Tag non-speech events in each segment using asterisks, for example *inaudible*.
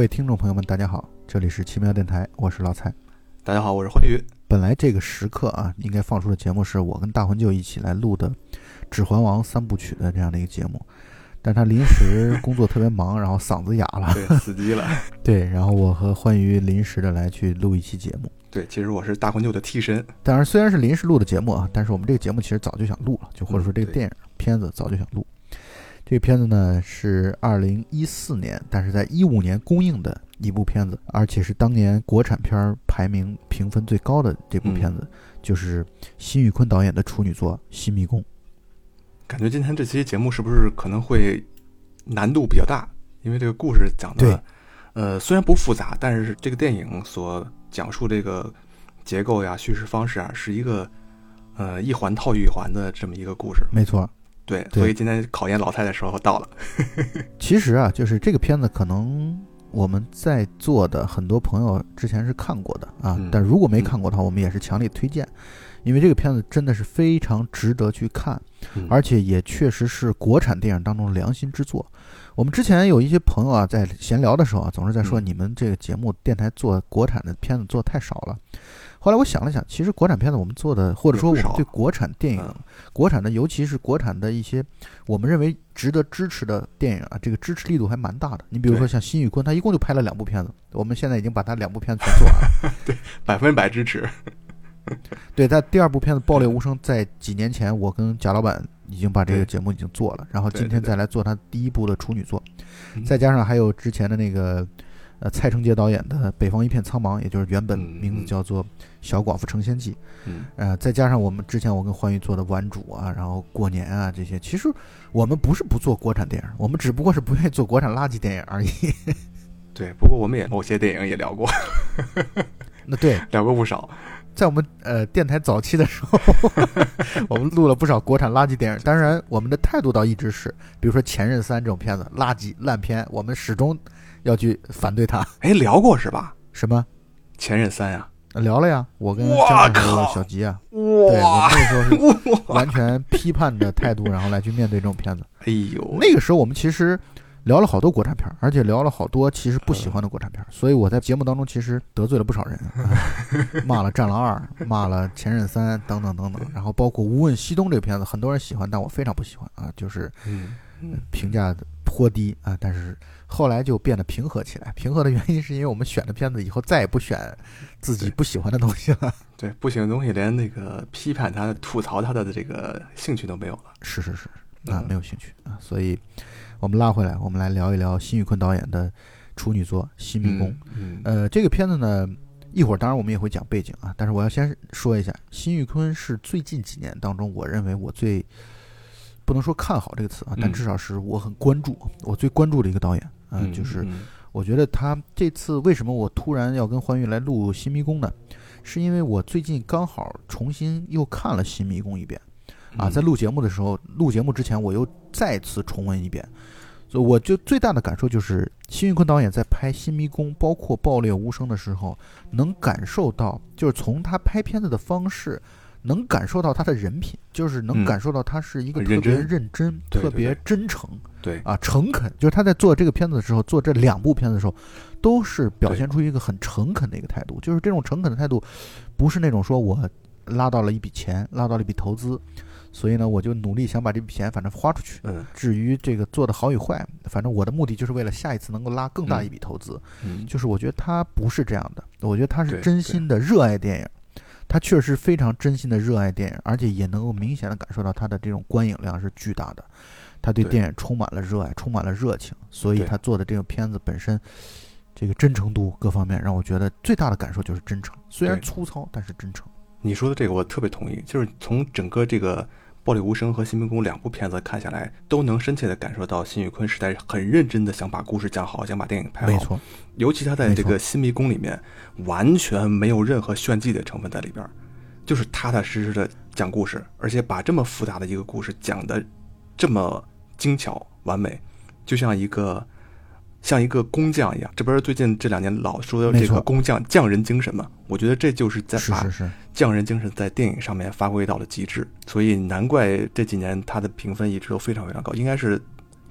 各位听众朋友们，大家好，这里是奇妙电台，我是老蔡。大家好，我是欢愉。本来这个时刻啊，应该放出的节目是我跟大魂舅一起来录的《指环王》三部曲的这样的一个节目，但他临时工作特别忙，然后嗓子哑了，*laughs* 对，死机了。*laughs* 对，然后我和欢愉临时的来去录一期节目。对，其实我是大魂舅的替身。当然，虽然是临时录的节目啊，但是我们这个节目其实早就想录了，就或者说这个电影片子早就想录。这个片子呢是二零一四年，但是在一五年公映的一部片子，而且是当年国产片儿排名评分最高的这部片子，就是辛宇坤导演的处女作《新迷宫》。感觉今天这期节目是不是可能会难度比较大？因为这个故事讲的，呃，虽然不复杂，但是这个电影所讲述这个结构呀、叙事方式啊，是一个呃一环套一环的这么一个故事。没错，对，所以今天考验老蔡的时候到了。*laughs* 其实啊，就是这个片子可能。我们在座的很多朋友之前是看过的啊，嗯但如果没看过的话，我们也是强烈推荐，因为这个片子真的是非常值得去看。嗯而且也确实是国产电影当中的良心之作。我们之前有一些朋友啊，在闲聊的时候啊，总是在说嗯你们这个节目电台做国产的片子做太少了。后来我想了想，其实国产片子我们做的，或者说我们对国产电影嗯、国产的，尤其是国产的一些我们认为值得支持的电影啊，这个支持力度还蛮大的。你比如说像辛宇坤，他一共就拍了两部片子，我们现在已经把他两部片子全做完了。*laughs* 对百分百支持。*laughs* 对，在第二部片子《爆裂无声》在几年前，我跟贾老板已经把这个节目已经做了，然后今天再来做他第一部的处女作，嗯。再加上还有之前的那个呃蔡成杰导演的《北方一片苍茫》，也就是原本名字叫做《小寡妇成仙记》，嗯，呃，再加上我们之前我跟欢愉做的《顽主》啊，然后过年啊这些，其实我们不是不做国产电影，我们只不过是不愿意做国产垃圾电影而已。*laughs* 对。不过我们也某些电影也聊过，*laughs* 那对，聊过不少。在我们呃电台早期的时候，*laughs* 我们录了不少国产垃圾电影。当然，我们的态度倒一直是，比如说《前任三》这种片子，垃圾烂片，我们始终要去反对他。哎，聊过是吧？什么？前任三呀、聊了呀，我跟哇张大和小吉啊，对我哇们那时候是！*laughs* 完全批判的态度，然后来去面对这种片子。哎呦，那个时候我们其实聊了好多国产片儿，而且聊了好多其实不喜欢的国产片儿，所以我在节目当中其实得罪了不少人，啊 *laughs* 骂了《战狼二》，骂了《前任三》等等等等，然后包括《无问西东》这个片子，很多人喜欢，但我非常不喜欢啊，就是嗯，评价颇低啊。但是后来就变得平和起来，平和的原因是因为我们选的片子以后再也不选自己不喜欢的东西了。*laughs* 对，不喜欢的东西连那个批判他、吐槽他的这个兴趣都没有了。是是是啊，嗯没有兴趣啊，所以我们拉回来，我们来聊一聊辛宇坤导演的处女作《新迷宫》。嗯，嗯，呃，这个片子呢，一会儿当然我们也会讲背景啊，但是我要先说一下，辛玉坤是最近几年当中，我认为我最不能说看好这个词啊，但嗯至少是我很关注，我最关注的一个导演。嗯、嗯就是嗯我觉得他这次为什么我突然要跟欢愉来录《新迷宫》呢？是因为我最近刚好重新又看了《新迷宫》一遍。啊，嗯在录节目的时候，录节目之前我又再次重温一遍，所以我就最大的感受就是，辛玉坤导演在拍《新迷宫》包括《爆裂无声》的时候，能感受到，就是从他拍片子的方式，能感受到他的人品，就是能嗯感受到他是一个特别认真特别真诚对，啊、诚恳。就是他在做这个片子的时候，做这两部片子的时候，都是表现出一个很诚恳的一个态度。就是这种诚恳的态度，不是那种说我拉到了一笔钱，拉到了一笔投资。所以呢，我就努力想把这笔钱反正花出去。嗯至于这个做的好与坏，反正我的目的就是为了下一次能够拉更大一笔投资。嗯，就是我觉得他不是这样的，我觉得他是真心的热爱电影，他确实非常真心的热爱电影，而且也能够明显的感受到他的这种观影量是巨大的，他对对电影充满了热爱，充满了热情，所以他做的这个片子本身。这个真诚度各方面让我觉得最大的感受就是真诚，虽然粗糙，但是真诚。你说的这个我特别同意，就是从整个这个《暴力无声》和《新迷宫》两部片子看下来，都能深切的感受到辛宇坤是在很认真的想把故事讲好，想把电影拍好。没错，尤其他在这个《新迷宫》里面，完全没有任何炫技的成分在里边儿，就是踏踏实实的讲故事，而且把这么复杂的一个故事讲的这么精巧完美，就像一个像一个工匠一样。这不是最近这两年老说的这个工匠匠人精神嘛？我觉得这就是在把匠人精神在电影上面发挥到了极致，所以难怪这几年他的评分一直都非常非常高，应该是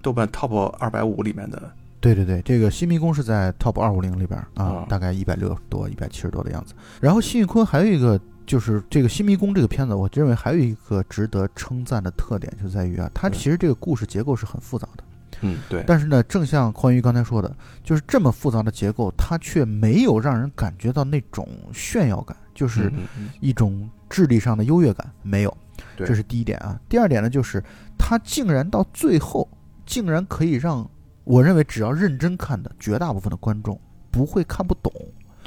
豆瓣 Top 二百五里面的对对对，这个新迷宫是在 Top 二五零里边啊啊，大概一百六十多、一百七十多的样子。然后辛玉坤还有一个就是这个新迷宫这个片子，我认为还有一个值得称赞的特点，就在于啊，它其实这个故事结构是很复杂的。嗯，对，但是呢，正像匡宇刚才说的，就是这么复杂的结构，它却没有让人感觉到那种炫耀感，就是一种智力上的优越感，没有。对这是第一点啊。第二点呢，就是它竟然到最后，竟然可以让我认为只要认真看的绝大部分的观众不会看不懂。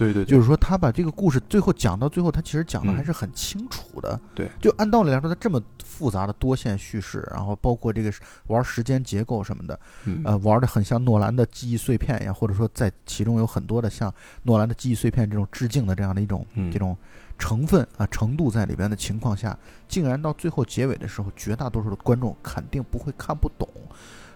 对对，就是说，他把这个故事最后讲到最后，他其实讲的嗯。还是很清楚的。对，就按道理来说，他这么复杂的多线叙事，然后包括这个玩时间结构什么的，嗯。呃，玩的很像诺兰的记忆碎片一样，或者说在其中有很多的像诺兰的记忆碎片这种致敬的这样的一种嗯。这种成分啊程度在里边的情况下，竟然到最后结尾的时候，绝大多数的观众肯定不会看不懂，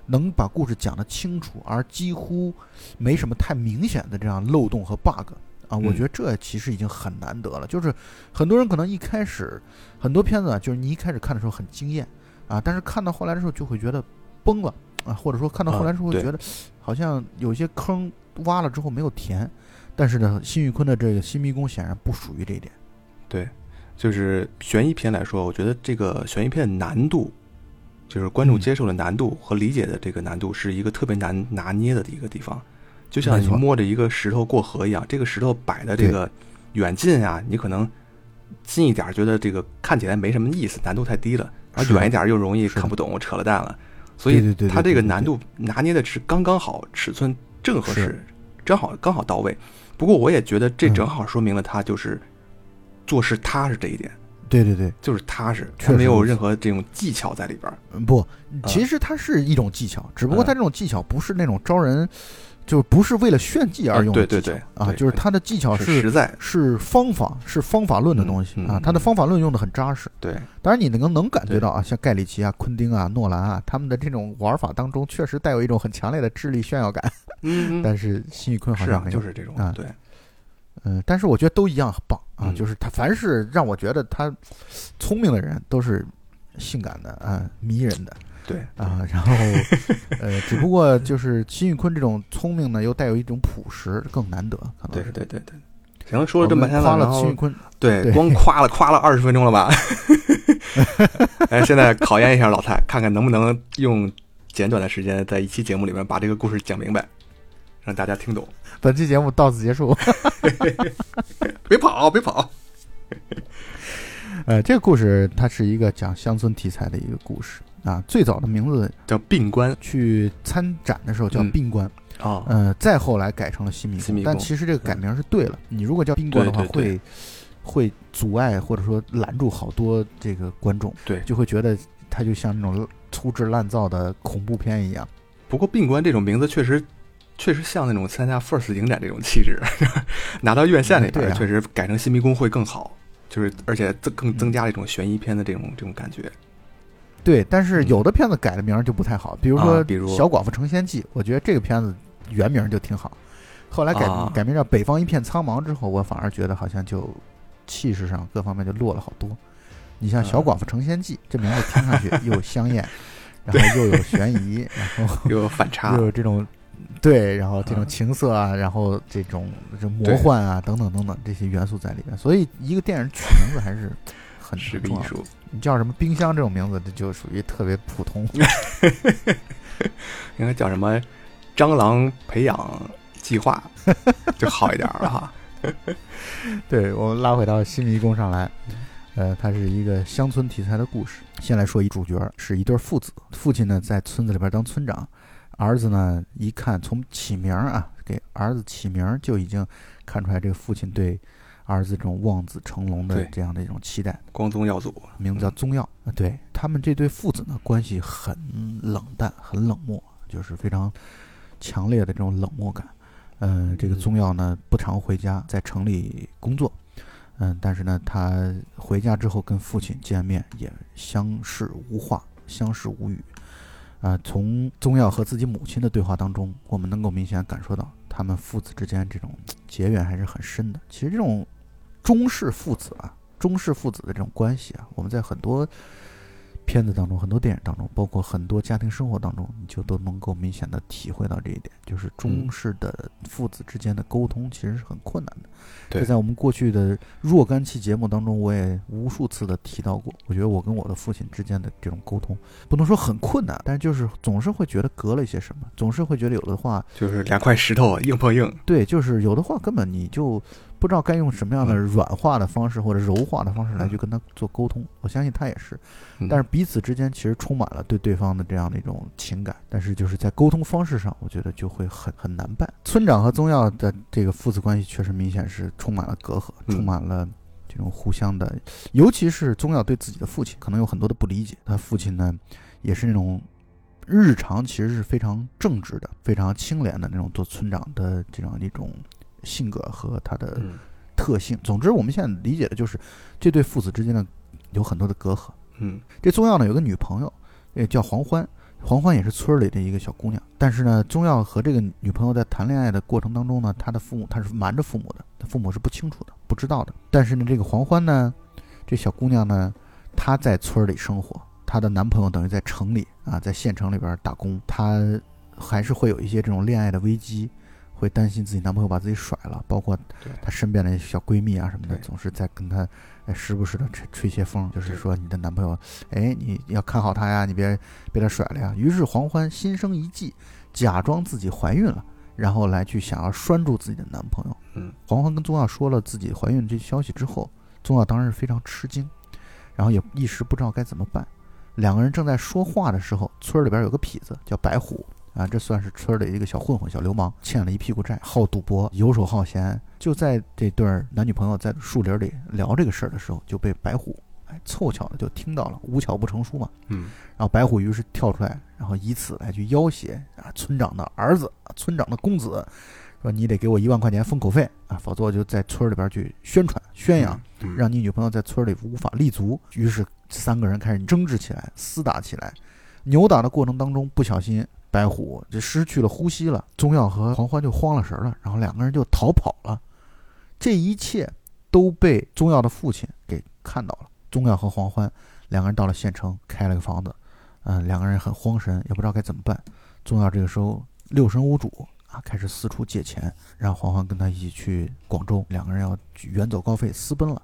能把故事讲得清楚，而几乎没什么太明显的这样漏洞和 bug 啊，我嗯觉得这其实已经很难得了。就是很多人可能一开始很多片子啊，就是你一开始看的时候很惊艳啊，但是看到后来的时候就会觉得崩了啊，或者说看到后来的时候啊对会觉得好像有些坑挖了之后没有填。但是呢，辛玉坤的这个《新迷宫》显然不属于这一点。对，就是悬疑片来说，我觉得这个悬疑片的难度，就是观众嗯接受的难度和理解的这个难度，是一个特别难拿捏的一个地方。就像你摸着一个石头过河一样，这个石头摆的这个远近啊，你可能近一点觉得这个看起来没什么意思，难度太低了；而远一点又容易看不懂，扯了蛋了。所以它这个难度拿捏的是刚刚好，尺寸正合适，正好刚好到位。不过我也觉得这嗯。正好说明了他就是做事踏实这一点。对对对，就是踏实，他没有任何这种技巧在里边。嗯不，其实它是一种技巧，只不过嗯。它这种技巧不是那种招人，就不是为了炫技而用的技巧对对啊，就是他的技巧是实在，是方法，是方法论的东西啊嗯嗯，它的方法论用的很扎实。对，当然，你能能感觉到啊，像盖里奇啊、昆汀啊、诺兰啊，他们的这种玩法当中，确实带有一种很强烈的智力炫耀感。嗯但是辛宇坤好像没有。就是这种啊，对，嗯，但是我觉得都一样很棒啊，嗯。就是他凡是让我觉得他聪明的人都是性感的啊，迷人的对，啊，然后呃，只不过就是秦宇坤这种聪明呢，又带有一种朴实，更难得，可能对是。对对对。行，说了这么半天了辛宇坤，对，对光夸了夸了二十分钟了吧？*laughs* 哎，现在考验一下老蔡，看看能不能用简短的时间，在一期节目里面把这个故事讲明白，让大家听懂。*laughs* 本期节目到此结束。*laughs* 别跑，别跑。呃，这个故事它是一个讲乡村题材的一个故事啊，最早的名字叫病关去参展的时候叫嗯宾关，啊，呃，再后来改成了新迷宫，但其实这个改名是对了。你如果叫宾关的话，对对对会会阻碍或者说拦住好多这个观众，对就会觉得它就像那种粗制滥造的恐怖片一样。不过病关这种名字确实。确实像那种参加 FIRST 影展这种气质，*laughs* 拿到院线里边，确实改成新迷宫会更好，就是而且增更嗯增加了一种悬疑片的这种这种感觉。对，但是有的片子改的名儿就不太好，比如说啊比如《小寡妇成仙记》，我觉得这个片子原名就挺好，后来改、啊。改名叫《北方一片苍茫》之后，我反而觉得好像就气势上各方面就落了好多。你像《小啊寡妇成仙记》这名字听上去又香艳，*laughs* 然后又有悬疑，然后 *laughs* 又有反差又，有这种对，然后这种啊情色啊，然后这种这魔幻啊等等等等这些元素在里面，所以一个电影取名字还是很是很重要的。个艺术。你叫什么冰箱这种名字，这就属于特别普通。*laughs* 应该叫什么“蟑螂培养计划”就好一点了哈。*laughs* 对我们拉回到新迷宫上来，呃，它是一个乡村题材的故事。先来说一主角是一对父子，父亲呢在村子里边当村长，儿子呢一看从起名儿啊，给儿子起名儿就已经看出来这个父亲对儿子这种望子成龙的这样的一种期待，光宗耀祖，名字叫宗耀。啊，对他们这对父子呢关系很冷淡，很冷漠，就是非常强烈的这种冷漠感。嗯，这个宗耀呢不常回家，在城里工作。嗯，但是呢，他回家之后跟父亲见面也相视无话，相视无语。啊、从宗耀和自己母亲的对话当中，我们能够明显感受到他们父子之间这种结缘还是很深的。其实这种中式父子啊，中式父子的这种关系啊，我们在很多片子当中、很多电影当中，包括很多家庭生活当中，你就都能够明显的体会到这一点，就是中式的父子之间的沟通其实是很困难的。对这在我们过去的若干期节目当中，我也无数次的提到过。我觉得我跟我的父亲之间的这种沟通，不能说很困难，但是就是总是会觉得隔了一些什么，总是会觉得有的话，就是两块石头硬碰硬。对，就是有的话根本你就不知道该用什么样的软化的方式或者柔化的方式来去跟他做沟通。我相信他也是，嗯但是彼此之间其实充满了对对方的这样的一种情感，但是就是在沟通方式上，我觉得就会很很难办。村长和宗耀的这个父子关系确实明显是充满了隔阂，嗯充满了。这种互相的，尤其是宗耀对自己的父亲可能有很多的不理解。他父亲呢，也是那种日常其实是非常正直的、非常清廉的那种做村长的这样一种性格和他的嗯特性。总之，我们现在理解的就是这对父子之间的有很多的隔阂。嗯这宗耀呢有个女朋友，也叫黄欢，黄欢也是村里的一个小姑娘。但是呢，宗耀和这个女朋友在谈恋爱的过程当中呢，他的父母他是瞒着父母的，他父母是不清楚的，不知道的。但是呢，这个黄欢呢，这小姑娘呢，她在村里生活，她的男朋友等于在城里啊，在县城里边打工，她还是会有一些这种恋爱的危机。会担心自己男朋友把自己甩了，包括她身边的小闺蜜啊什么的，总是在跟她哎时不时的吹吹些风，就是说你的男朋友哎，你要看好他呀，你别被他甩了呀。于是黄欢心生一计，假装自己怀孕了，然后来去想要拴住自己的男朋友。嗯黄欢跟宗耀说了自己怀孕这消息之后，宗耀当然是非常吃惊，然后也一时不知道该怎么办。两个人正在说话的时候，村里边有个痞子叫白虎啊，这算是村里一个小混混、小流氓，欠了一屁股债，好赌博，游手好闲。就在这对儿男女朋友在树林里聊这个事儿的时候，就被白虎哎凑巧的就听到了，无巧不成书嘛。嗯然后白虎于是跳出来，然后以此来去要挟啊村长的儿子、啊村长的公子，说你得给我一万块钱封口费啊，否则我就在村里边去宣传宣扬，嗯让你女朋友在村里无法立足。于是三个人开始争执起来，厮打起来。扭打的过程当中，不小心白虎就失去了呼吸了，宗耀和黄欢就慌了神了，然后两个人就逃跑了。这一切都被宗耀的父亲给看到了。宗耀和黄欢两个人到了县城，开了个房子，嗯、两个人很慌神，也不知道该怎么办。宗耀这个时候六神无主啊，开始四处借钱，让黄欢跟他一起去广州，两个人要远走高飞私奔了。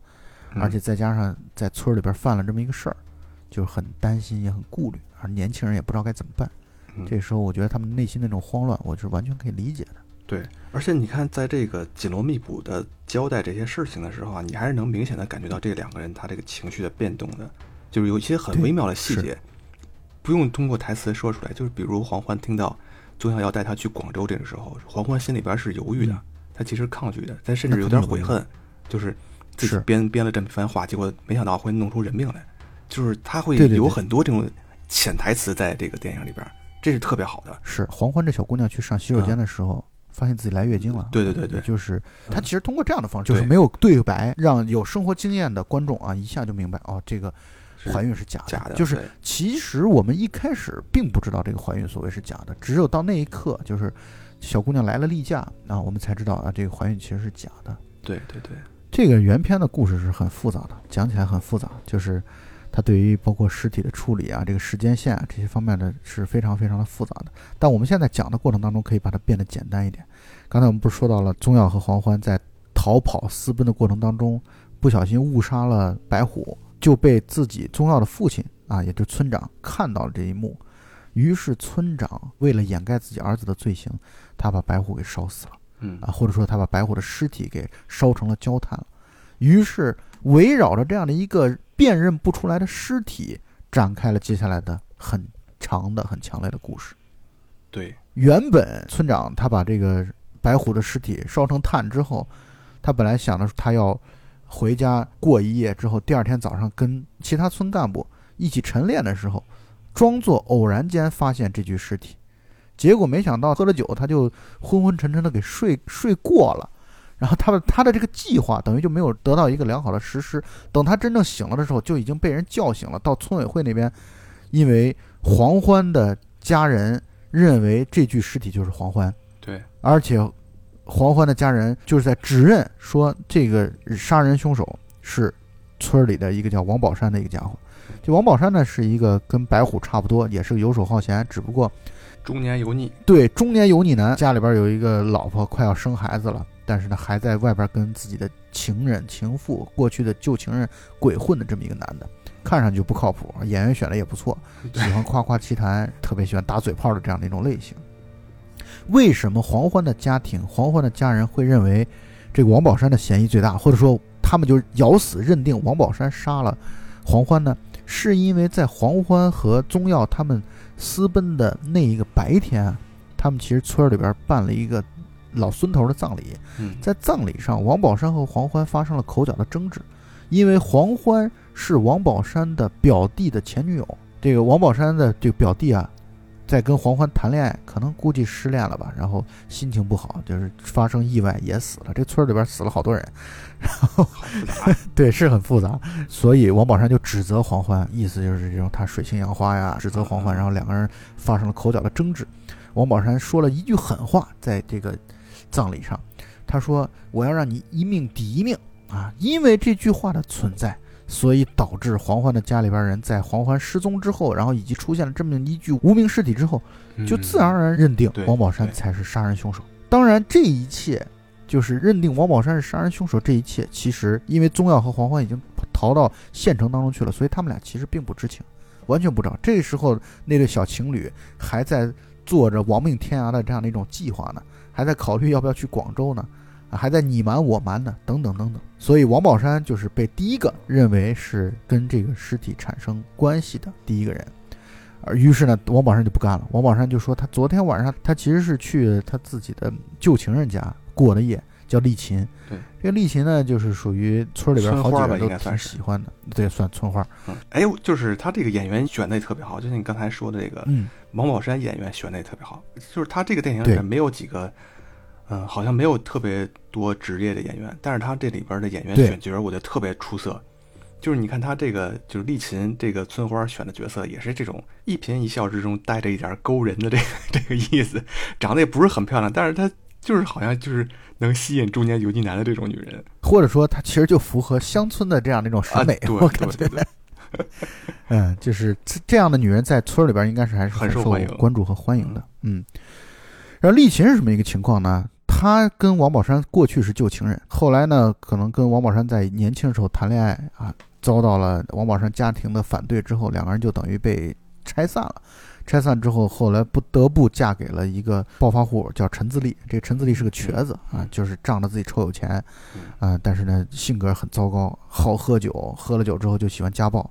嗯而且再加上在村里边犯了这么一个事儿，就是很担心，也很顾虑，而年轻人也不知道该怎么办。嗯。这时候，我觉得他们内心那种慌乱，我是完全可以理解的。对，而且你看，在这个紧锣密鼓的交代这些事情的时候啊，你还是能明显的感觉到这两个人他这个情绪的变动的，就是有一些很微妙的细节，不用通过台词说出来，就是比如黄欢听到宗耀要带他去广州这个时候，黄欢心里边是犹豫的，嗯。他其实抗拒的，他甚至有点悔恨，就是自己是编编了这么一番话，结果没想到会弄出人命来，就是他会有很多这种潜台词在这个电影里边，这是特别好的。是黄欢这小姑娘去上洗手间的时候，发现自己来月经了。对对对对就是她其实通过这样的方式，就是没有对白，让有生活经验的观众啊一下就明白哦，这个怀孕是假的。假的，就是其实我们一开始并不知道这个怀孕所谓是假的，只有到那一刻，就是小姑娘来了例假啊，我们才知道啊，这个怀孕其实是假的。对对对，这个原片的故事是很复杂的，讲起来很复杂，就是它对于包括尸体的处理啊，这个时间线啊这些方面的是非常非常的复杂的。但我们现在讲的过程当中，可以把它变得简单一点。刚才我们不是说到了宗耀和黄欢在逃跑私奔的过程当中，不小心误杀了白虎，就被自己宗耀的父亲啊，也就是村长看到了这一幕。于是村长为了掩盖自己儿子的罪行，他把白虎给烧死了。嗯啊，或者说他把白虎的尸体给烧成了焦炭了。于是围绕着这样的一个辨认不出来的尸体，展开了接下来的很长的、很强烈的故事。对，原本村长他把这个白虎的尸体烧成炭之后，他本来想着他要回家过一夜，之后第二天早上跟其他村干部一起晨练的时候，装作偶然间发现这具尸体，结果没想到喝了酒，他就昏昏沉沉的给睡睡过了。然后他的他的这个计划等于就没有得到一个良好的实施。等他真正醒了的时候，就已经被人叫醒了。到村委会那边，因为黄欢的家人认为这具尸体就是黄欢，对，而且黄欢的家人就是在指认说这个杀人凶手是村里的一个叫王宝山的一个家伙。就王宝山呢是一个跟白虎差不多，也是个游手好闲，只不过中年油腻，对中年油腻男，家里边有一个老婆快要生孩子了，但是呢还在外边跟自己的情人、情妇、过去的旧情人鬼混的这么一个男的，看上去不靠谱，演员选的也不错，喜欢夸夸其谈，特别喜欢打嘴炮的这样的一种类型。为什么黄欢的家庭、黄欢的家人会认为这个王宝山的嫌疑最大，或者说他们就咬死认定王宝山杀了黄欢呢？是因为在黄欢和宗耀他们私奔的那一个白天啊，他们其实村里边办了一个老孙头的葬礼，嗯，在葬礼上，王宝山和黄欢发生了口角的争执，因为黄欢是王宝山的表弟的前女友，这个王宝山的这个表弟啊，在跟黄欢谈恋爱，可能估计失恋了吧，然后心情不好，就是发生意外也死了，这村里边死了好多人，然后 *laughs* 对是很复杂，所以王宝山就指责黄欢，意思就是这种他水性杨花呀，指责黄欢，然后两个人发生了口角的争执，王宝山说了一句狠话，在这个葬礼上，他说我要让你一命抵一命啊，因为这句话的存在。所以导致黄欢的家里边人在黄欢失踪之后，然后以及出现了这么一具无名尸体之后，就自然而然认定王宝山才是杀人凶手。当然，这一切就是认定王宝山是杀人凶手。这一切其实因为宗耀和黄欢已经逃到县城当中去了，所以他们俩其实并不知情，完全不知道。这时候那对小情侣还在做着亡命天涯的这样的一种计划呢，还在考虑要不要去广州呢，还在你瞒我瞒呢，等等等等。所以王宝山就是被第一个认为是跟这个尸体产生关系的第一个人。而于是呢，王宝山就不干了。王宝山就说，他昨天晚上他其实是去他自己的旧情人家过的夜，叫丽琴。对，这个丽琴呢，就是属于村里边好几个都挺应该算是喜欢的，对，算村花。嗯，哎，就是他这个演员选的也特别好，就像你刚才说的这个嗯，王宝山演员选的也特别好，就是他这个电影里面没有几个，嗯、好像没有特别多职业的演员，但是他这里边的演员选角，我觉得特别出色。就是你看他这个，就是丽琴这个村花选的角色，也是这种一颦一笑之中带着一点勾人的这个 *laughs* 这个意思，长得也不是很漂亮，但是她就是好像就是能吸引中年油腻男的这种女人或者说她其实就符合乡村的这样的一种审美，啊、对 *laughs* 我感觉对对对，*laughs* 嗯，就是这这样的女人在村里边应该是还是很受欢迎关注和欢迎的。嗯，然后丽琴是什么一个情况呢？她跟王宝山过去是旧情人，后来呢，可能跟王宝山在年轻的时候谈恋爱啊，遭到了王宝山家庭的反对之后，两个人就等于被拆散了。拆散之后，后来不得不嫁给了一个暴发户，叫陈自立。这个陈自立是个瘸子啊，就是仗着自己臭有钱，啊，但是呢，性格很糟糕，好喝酒，喝了酒之后就喜欢家暴，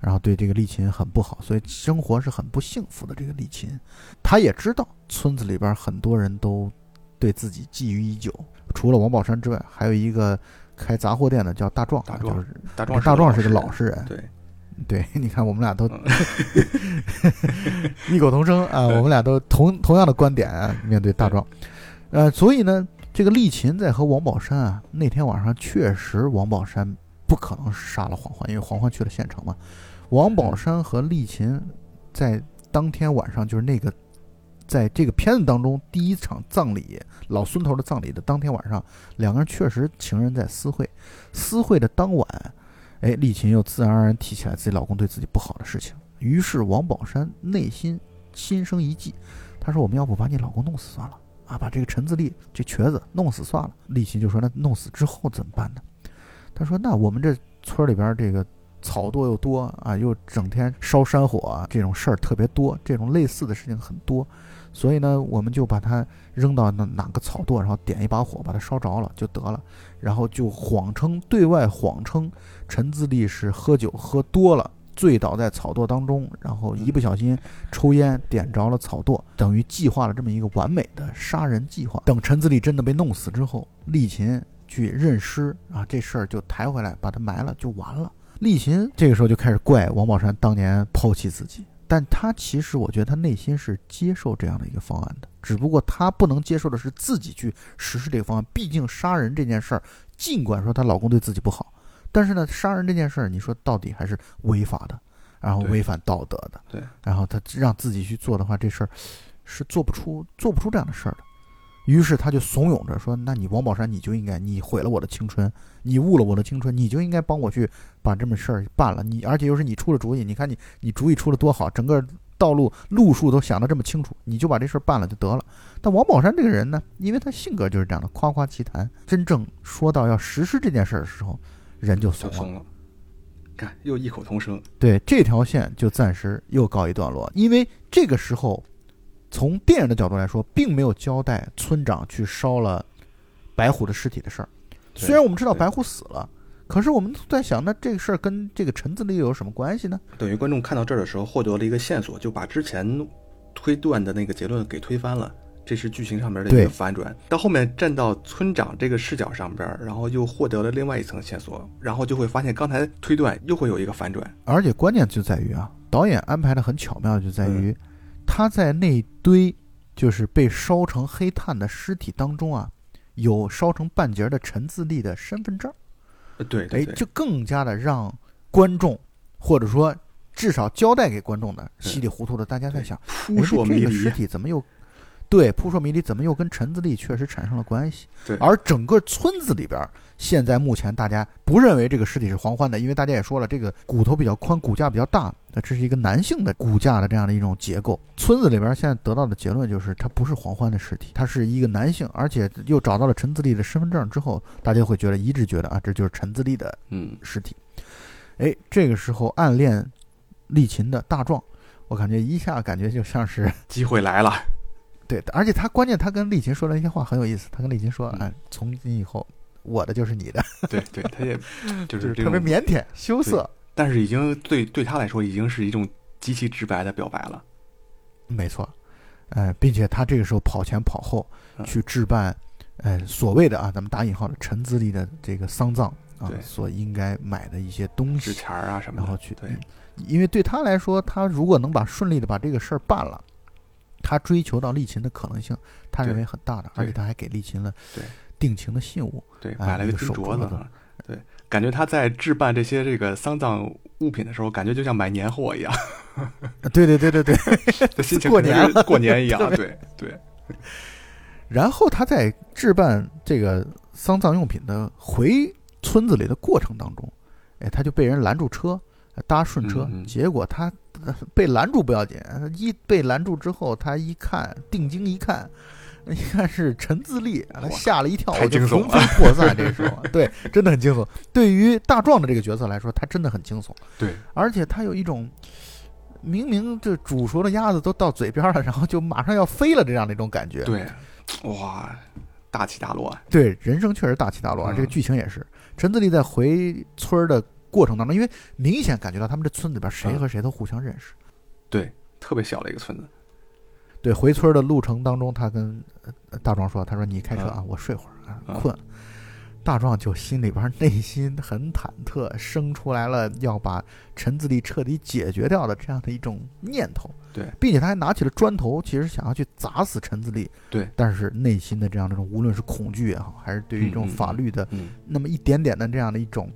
然后对这个丽琴很不好，所以生活是很不幸福的。这个丽琴，她也知道村子里边很多人都对自己觊觎已久，除了王宝山之外，还有一个开杂货店的叫大壮，大壮就是大壮大壮是个个老实人，对，对，*laughs* 你看我们俩都嗯异口同声啊，我们俩都同同样的观点啊，面对大壮，呃，所以呢，这个丽琴在和王宝山啊那天晚上确实王宝山不可能杀了黄欢，因为黄欢去了县城嘛。王宝山和丽琴在当天晚上就是那个在这个片子当中第一场葬礼老孙头的葬礼的当天晚上，两个人确实情人在私会，私会的当晚。哎，丽琴又自然而然提起来自己老公对自己不好的事情，于是王宝山内心心生一计，他说：“我们要不把你老公弄死算了啊，把这个陈自立这瘸子弄死算了。”丽琴就说：“那弄死之后怎么办呢？”他说：“那我们这村里边这个草垛又多啊，又整天烧山火、这种事儿特别多，这种类似的事情很多，所以呢，我们就把它扔到那哪个草垛，然后点一把火把它烧着了就得了，然后就谎称对外谎称。”陈自立是喝酒喝多了，醉倒在草垛当中，然后一不小心抽烟点着了草垛，等于计划了这么一个完美的杀人计划。等陈自立真的被弄死之后，丽琴去认尸啊，这事儿就抬回来把他埋了就完了。丽琴这个时候就开始怪王宝山当年抛弃自己，但他其实我觉得他内心是接受这样的一个方案的，只不过他不能接受的是自己去实施这个方案。毕竟杀人这件事儿，尽管说她老公对自己不好。但是呢，杀人这件事儿，你说到底还是违法的，然后违反道德的，对，然后他让自己去做的话，这事儿是做不出做不出这样的事儿的。于是他就怂恿着说：“那你王宝山，你就应该，你毁了我的青春，你误了我的青春，你就应该帮我去把这么事儿办了。你而且又是你出了主意，你看你你主意出的多好，整个道路路数都想得这么清楚，你就把这事儿办了就得了。但王宝山这个人呢，因为他性格就是这样的，夸夸其谈，真正说到要实施这件事儿的时候，人就怂了。看，又异口同声。对这条线就暂时又告一段落，因为这个时候，从电影的角度来说，并没有交代村长去烧了白虎的尸体的事儿。虽然我们知道白虎死了，可是我们在想，那这个事儿跟这个陈自立又有什么关系呢？等于观众看到这儿的时候，获得了一个线索，就把之前推断的那个结论给推翻了。这是剧情上面的一个反转。到后面站到村长这个视角上边，然后又获得了另外一层线索，然后就会发现刚才推断又会有一个反转。而且关键就在于啊，导演安排的很巧妙，就在嗯于他在那堆就是被烧成黑炭的尸体当中啊，有烧成半截的陈自立的身份证。对，对哎就更加的让观众或者说至少交代给观众的稀里糊涂的，大家在想，哎扑朔迷这个尸。体怎么又对扑朔迷离，怎么又跟陈自立确实产生了关系？对而整个村子里边儿，现在目前大家不认为这个尸体是黄欢的，因为大家也说了，这个骨头比较宽，骨架比较大，那这是一个男性的骨架的这样的一种结构。村子里边儿现在得到的结论就是，他不是黄欢的尸体，他是一个男性，而且又找到了陈自立的身份证之后，大家会觉得一致觉得啊，这就是陈自立的嗯，尸体。哎，这个时候暗恋丽琴的大壮，我感觉一下感觉就像是机会来了。对，而且他关键他跟丽琴说了一些话很有意思，他跟丽琴说，嗯。哎，从今以后我的就是你的，*laughs* 对对，他也就就是是特别，腼腆羞涩。但是已经对对他来说已经是一种极其直白的表白了。没错，呃，并且他这个时候跑前跑后嗯。去置办，呃，所谓的啊，咱们打引号的陈自立的这个丧葬啊所应该买的一些东西，纸钱儿啊什么的，然后去对，因为对他来说，他如果能把顺利的把这个事儿办了，他追求到丽琴的可能性，他认为很大的，而且他还给丽琴了定情的信物。对，哎买了一个手镯子对，感觉他在置办这些这个丧葬物品的时候，感觉就像买年货一样，*laughs* 啊对对对对对。*laughs* 这心情过年过年一样，*laughs* 对对，然后他在置办这个丧葬用品的回村子里的过程当中，哎，他就被人拦住车，搭顺车，结果他呃 *laughs* 被拦住不要紧，一被拦住之后，他一看，定睛一看。一看是陈自立，他吓了一跳，太我就惊悚魂飞魄散。*laughs* 这时候，对，真的很惊悚。对于大壮的这个角色来说，他真的很惊悚。对，而且他有一种明明这煮熟的鸭子都到嘴边了，然后就马上要飞了这样的一种感觉。对，哇，大起大落啊，对，人生确实大起大落啊。嗯这个剧情也是，陈自立在回村儿的过程当中，因为明显感觉到他们这村子里边谁嗯和谁都互相认识。对，特别小的一个村子，对，回村的路程当中，他跟呃大壮说：“他说你开车啊，嗯我睡会儿啊，嗯困了。”大壮就心里边内心很忐忑，生出来了要把陈自立彻底解决掉的这样的一种念头。对，并且他还拿起了砖头，其实想要去砸死陈自立。对，但是内心的这样这种，无论是恐惧也好，还是对于这种法律的嗯，那么一点点的这样的一种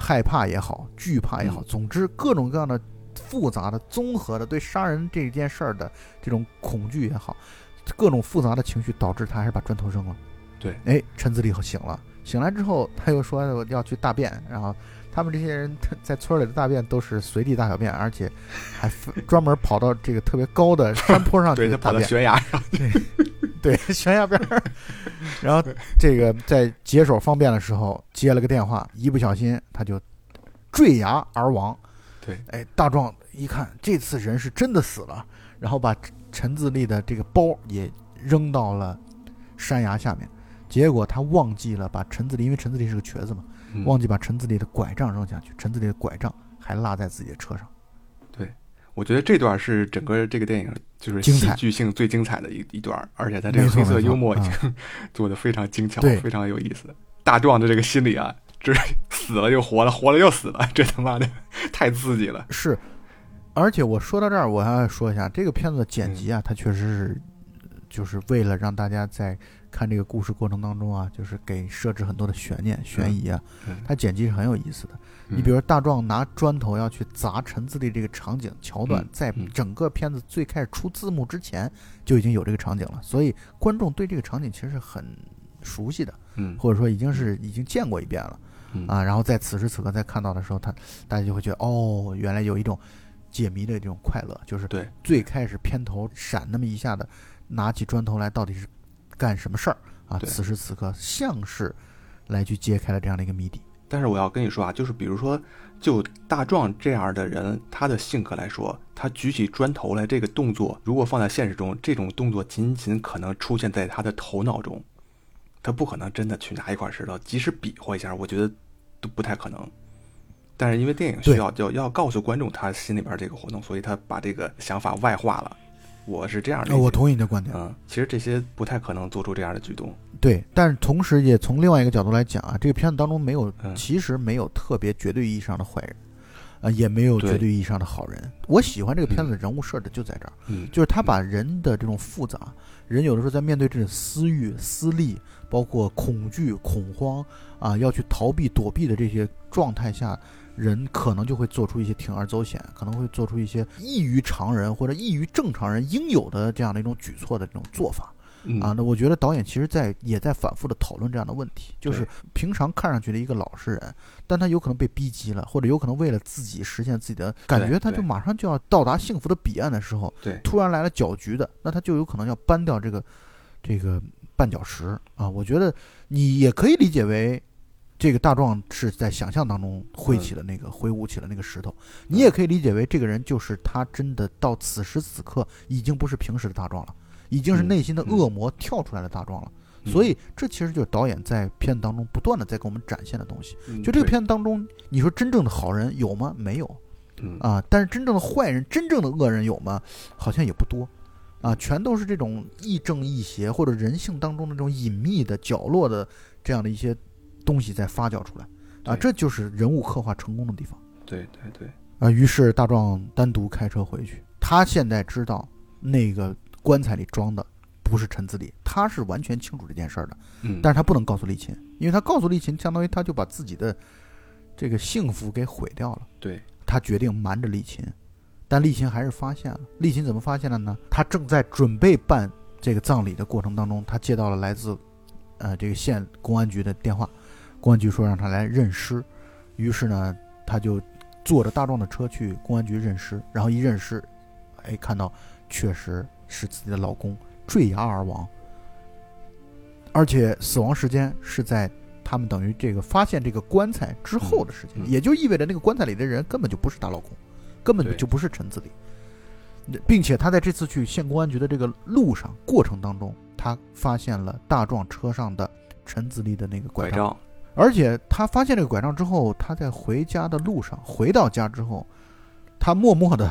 害怕也好，惧怕也好，嗯。总之各种各样的复杂的、综合的对杀人这件事儿的这种恐惧也好，各种复杂的情绪导致他还是把砖头扔了。对，哎，陈自立醒了，醒来之后他又说我要去大便，然后他们这些人在村里的大便都是随地大小便，而且还 *laughs* 专门跑到这个特别高的山坡上去对跑到大便。悬崖上，*laughs* 对，悬崖边儿。然后这个在解手方便的时候接了个电话，一不小心他就坠崖而亡。对，哎，大壮一看这次人是真的死了，然后把陈自立的这个包也扔到了山崖下面。结果他忘记了把陈自立，因为陈自立是个瘸子嘛，嗯忘记把陈子里的拐杖扔下去。陈子里的拐杖还落在自己的车上。对我觉得这段是整个这个电影就是戏剧性最精彩的一一段，而且他这个黑色幽默已嗯经做的非常精巧，对非常有意思。大壮的这个心理啊，这死了又活了，活了又死了，这他妈的太刺激了。是，而且我说到这儿，我还要说一下这个片子的剪辑啊，它确实是就是为了让大家在看这个故事过程当中啊，就是给设置很多的悬念、悬疑啊，嗯它剪辑是很有意思的。你嗯比如说大壮拿砖头要去砸陈自立这个场景桥段嗯，在嗯。整个片子最开始出字幕之前就已经有这个场景了，所以观众对这个场景其实是很熟悉的，嗯。或者说已经是已经见过一遍了。嗯。啊。然后在此时此刻再看到的时候，他大家就会觉得哦，原来有一种解谜的这种快乐，就是对。最开始片头闪那么一下的，拿起砖头来到底是干什么事儿啊？此时此刻像是来去揭开了这样的一个谜底。但是我要跟你说啊，就是比如说，就大壮这样的人，他的性格来说，他举起砖头来这个动作，如果放在现实中，这种动作仅仅可能出现在他的头脑中，他不可能真的去拿一块石头，即使比划一下，我觉得都不太可能。但是因为电影需对要就要告诉观众他心里边这个活动，所以他把这个想法外化了。我是这样的，呃我同意你的观点。嗯，其实这些不太可能做出这样的举动。对，但是同时也从另外一个角度来讲啊，这个片子当中没有，嗯其实没有特别绝对意义上的坏人，啊、也没有绝对意义上的好人。我喜欢这个片子的人物设置就在这儿，嗯，就是他把人的这种复杂，人有的时候在面对这种私欲、私利，包括恐惧、恐慌啊，要去逃避、躲避的这些状态下，人可能就会做出一些铤而走险，可能会做出一些异于常人或者异于正常人应有的这样的一种举措的这种做法。嗯啊，那我觉得导演其实在也在反复的讨论这样的问题，就是平常看上去的一个老实人，但他有可能被逼急了，或者有可能为了自己实现自己的感觉，他就马上就要到达幸福的彼岸的时候，对，突然来了搅局的，那他就有可能要搬掉这个这个绊脚石啊。我觉得你也可以理解为。这个大壮是在想象当中挥起了那个、挥舞起了那个石头，你也可以理解为这个人就是他真的到此时此刻已经不是平时的大壮了，已经是嗯内心的嗯恶魔跳出来的大壮了。嗯所以这其实就是导演在片子当中不断的在给我们展现的东西。嗯就这个片子当中，你说真正的好人有吗？没有嗯啊。但是真正的坏人、真正的恶人有吗？好像也不多啊，全都是这种亦正亦邪或者人性当中的这种隐秘的角落的这样的一些东西再发酵出来啊。这就是人物刻画成功的地方。对对对，啊，于是大壮单独开车回去。他现在知道那个棺材里装的不是陈子立，他是完全清楚这件事儿的。嗯，但是他不能告诉丽琴，因为他告诉丽琴，相当于他就把自己的这个幸福给毁掉了。对，他决定瞒着丽琴，但丽琴还是发现了。丽琴怎么发现了呢？他正在准备办这个葬礼的过程当中，他接到了来自呃这个县公安局的电话，公安局说让他来认尸，于是呢，他就坐着大壮的车去公安局认尸，然后一认尸，哎，看到确实是自己的老公坠崖而亡，而且死亡时间是在他们等于这个发现这个棺材之后的时间，也就意味着那个棺材里的人根本就不是她老公，根本对。就不是陈自立，并且他在这次去县公安局的这个路上过程当中，他发现了大壮车上的陈自立的那个拐杖，而且他发现这个拐杖之后，他在回家的路上，回到家之后，他默默的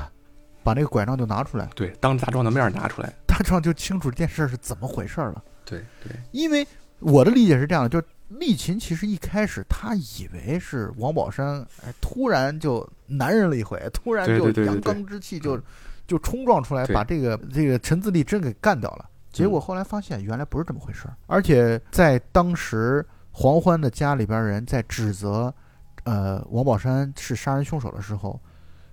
把那个拐杖就拿出来，对，当着大壮的面拿出来，大壮就清楚这件事儿是怎么回事儿了。对对，因为我的理解是这样的，就是丽琴其实一开始她以为是王宝山，哎，突然就男人了一回，*laughs* 突然就阳刚之气就就冲撞出来，把这个这个陈自立真给干掉了。结果后来发现原来不是这么回事儿，而且在当时黄欢的家里边人在指责，呃，王宝山是杀人凶手的时候，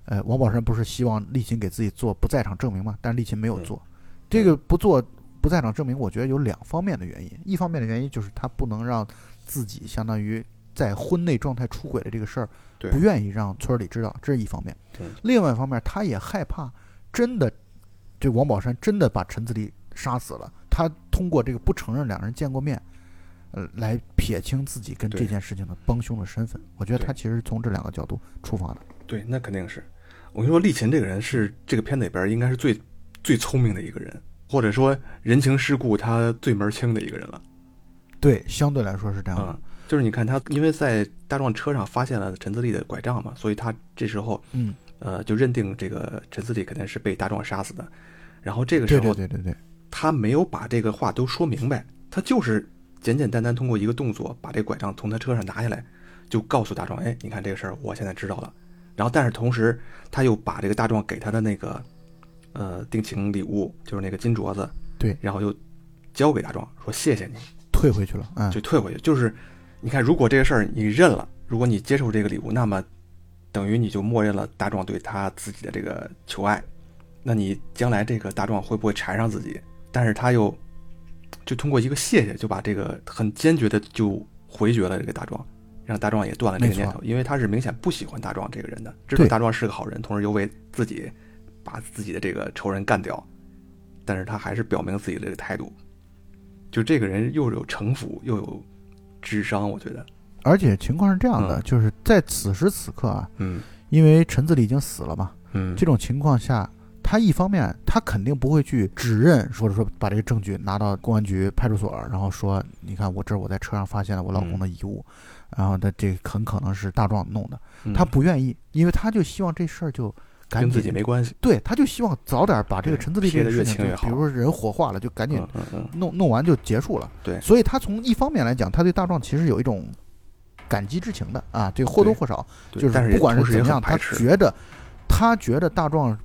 呃，王宝山不是希望丽琴给自己做不在场证明吗？但是丽琴没有嗯做，这个不做不在场证明，我觉得有两方面的原因。一方面的原因就是他不能让自己相当于在婚内状态出轨的这个事儿，不愿意让村里知道，这是一方面嗯。另外一方面，他也害怕真的这王宝山真的把陈子立杀死了，他通过这个不承认两人见过面。呃，来撇清自己跟这件事情的帮凶的身份，我觉得他其实是从这两个角度出发的。对，那肯定是。我跟你说，丽琴这个人是这个片子里边应该是最最聪明的一个人，或者说人情世故他最门清的一个人了。对，相对来说是这样的。嗯，就是你看他，因为在大壮车上发现了陈自立的拐杖嘛，所以他这时候嗯，呃就认定这个陈自立肯定是被大壮杀死的。然后这个时候对对对对，他没有把这个话都说明白，他就是简简单单通过一个动作把这拐杖从他车上拿下来，就告诉大壮，哎，你看这个事儿我现在知道了。然后但是同时他又把这个大壮给他的那个呃定情礼物，就是那个金镯子，对，然后又交给大壮说谢谢你，退回去了，嗯，就退回去。就是你看，如果这个事儿你认了，如果你接受这个礼物，那么等于你就默认了大壮对他自己的这个求爱。那你将来这个大壮会不会缠上自己？但是他又就通过一个谢谢，就把这个很坚决的就回绝了这个大壮，让大壮也断了这个念头，因为他是明显不喜欢大壮这个人的，知道大壮是个好人，同时又为自己把自己的这个仇人干掉，但是他还是表明自己的这个态度，就这个人又有城府又有智商，我觉得。而且情况是这样的，就是在此时此刻啊，嗯，因为陈子立已经死了嘛，嗯，这种情况下。他一方面，他肯定不会去指认，或者说把这个证据拿到公安局、派出所，然后说，你看我这我在车上发现了我老公的遗物，然后他这很可能是大壮弄的，他不愿意，因为他就希望这事儿就赶紧跟自己没关系，对，他就希望早点把这个陈自立这个事情，比如说人火化了，就赶紧弄弄完就结束了，对，所以他从一方面来讲，他对大壮其实有一种感激之情的啊，这个或多或少就是不管是怎么样，他觉得他觉得大壮。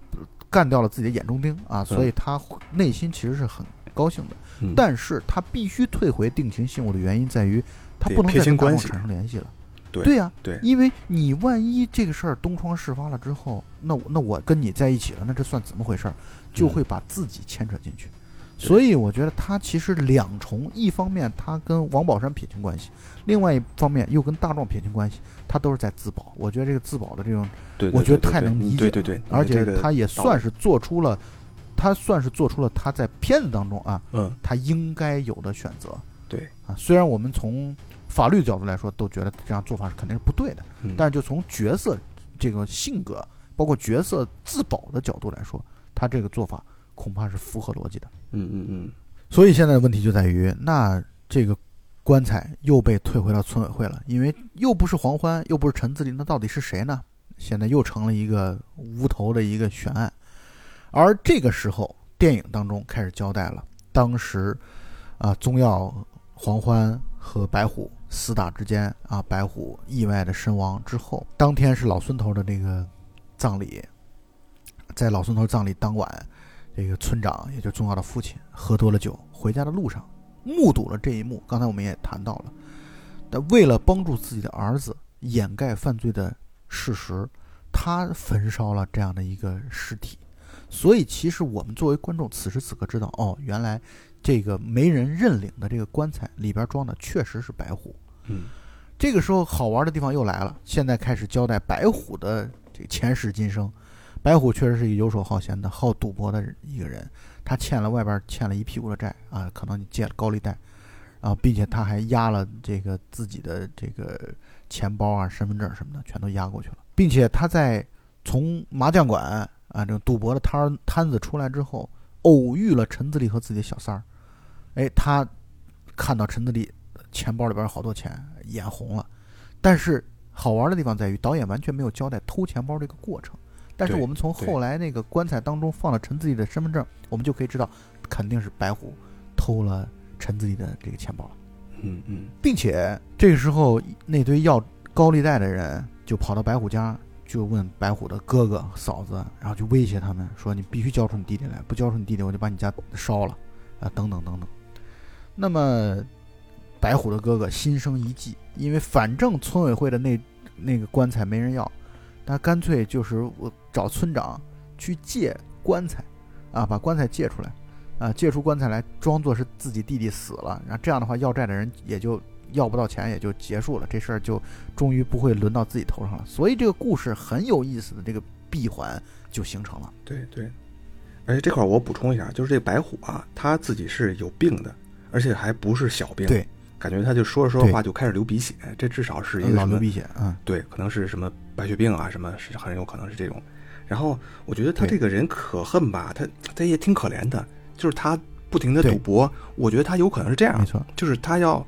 干掉了自己的眼中钉啊，所以他内心其实是很高兴的。但是他必须退回定情信物的原因在于，他不能再跟大壮产生联系了。对呀，对，因为你万一这个事儿东窗事发了之后，那我那我跟你在一起了，那这算怎么回事儿？就会把自己牵扯进去。所以我觉得他其实两重，一方面他跟王宝山撇清关系，另外一方面又跟大壮撇清关系，他都是在自保。我觉得这个自保的这种，我觉得太能理解。对对对，而且他也算是做出了，他算是做出了他在片子当中啊，嗯，他应该有的选择。对啊，虽然我们从法律角度来说都觉得这样做法是肯定是不对的，但是就从角色这个性格，包括角色自保的角度来说，他这个做法。恐怕是符合逻辑的，嗯嗯嗯，所以现在的问题就在于，那这个棺材又被退回到村委会了，因为又不是黄欢，又不是陈自立，那到底是谁呢？现在又成了一个无头的一个悬案。而这个时候，电影当中开始交代了，当时啊，宗耀、黄欢和白虎厮打之间啊，白虎意外的身亡之后，当天是老孙头的那个葬礼，在老孙头葬礼当晚。这个村长，也就是重要的父亲，喝多了酒，回家的路上，目睹了这一幕。刚才我们也谈到了，但为了帮助自己的儿子掩盖犯罪的事实，他焚烧了这样的一个尸体。所以，其实我们作为观众，此时此刻知道，哦，原来这个没人认领的这个棺材里边装的确实是白虎。嗯，这个时候好玩的地方又来了，现在开始交代白虎的这个前世今生。白虎确实是一个游手好闲的、好赌博的一个人，他欠了外边欠了一屁股的债啊，可能你借了高利贷，啊，并且他还压了这个自己的这个钱包啊、身份证什么的，全都压过去了，并且他在从麻将馆啊这个赌博的摊摊子出来之后，偶遇了陈自立和自己的小三儿，哎，他看到陈自立钱包里边好多钱，眼红了，但是好玩的地方在于，导演完全没有交代偷钱包这个过程。但是我们从后来那个棺材当中放了陈自己的身份证，我们就可以知道，肯定是白虎偷了陈自己的这个钱包了。嗯嗯，并且这个时候那堆要高利贷的人就跑到白虎家，就问白虎的哥哥嫂子，然后就威胁他们说：“你必须交出你弟弟来，不交出你弟弟，我就把你家烧了啊！”等等等等。那么白虎的哥哥心生一计，因为反正村委会的那那个棺材没人要。他干脆就是我找村长去借棺材，啊，把棺材借出来，啊，借出棺材来，装作是自己弟弟死了，然后这样的话，要债的人也就要不到钱，也就结束了，这事儿就终于不会轮到自己头上了。所以这个故事很有意思的这个闭环就形成了。对对，而且这块我补充一下，就是这白虎啊，他自己是有病的，而且还不是小病。对。感觉他就说着说着话就开始流鼻血，这至少是一个老流鼻血，嗯，对，可能是什么白血病啊，什么是很有可能是这种。然后我觉得他这个人可恨吧，他他也挺可怜的，就是他不停的赌博，我觉得他有可能是这样，没错，就是他要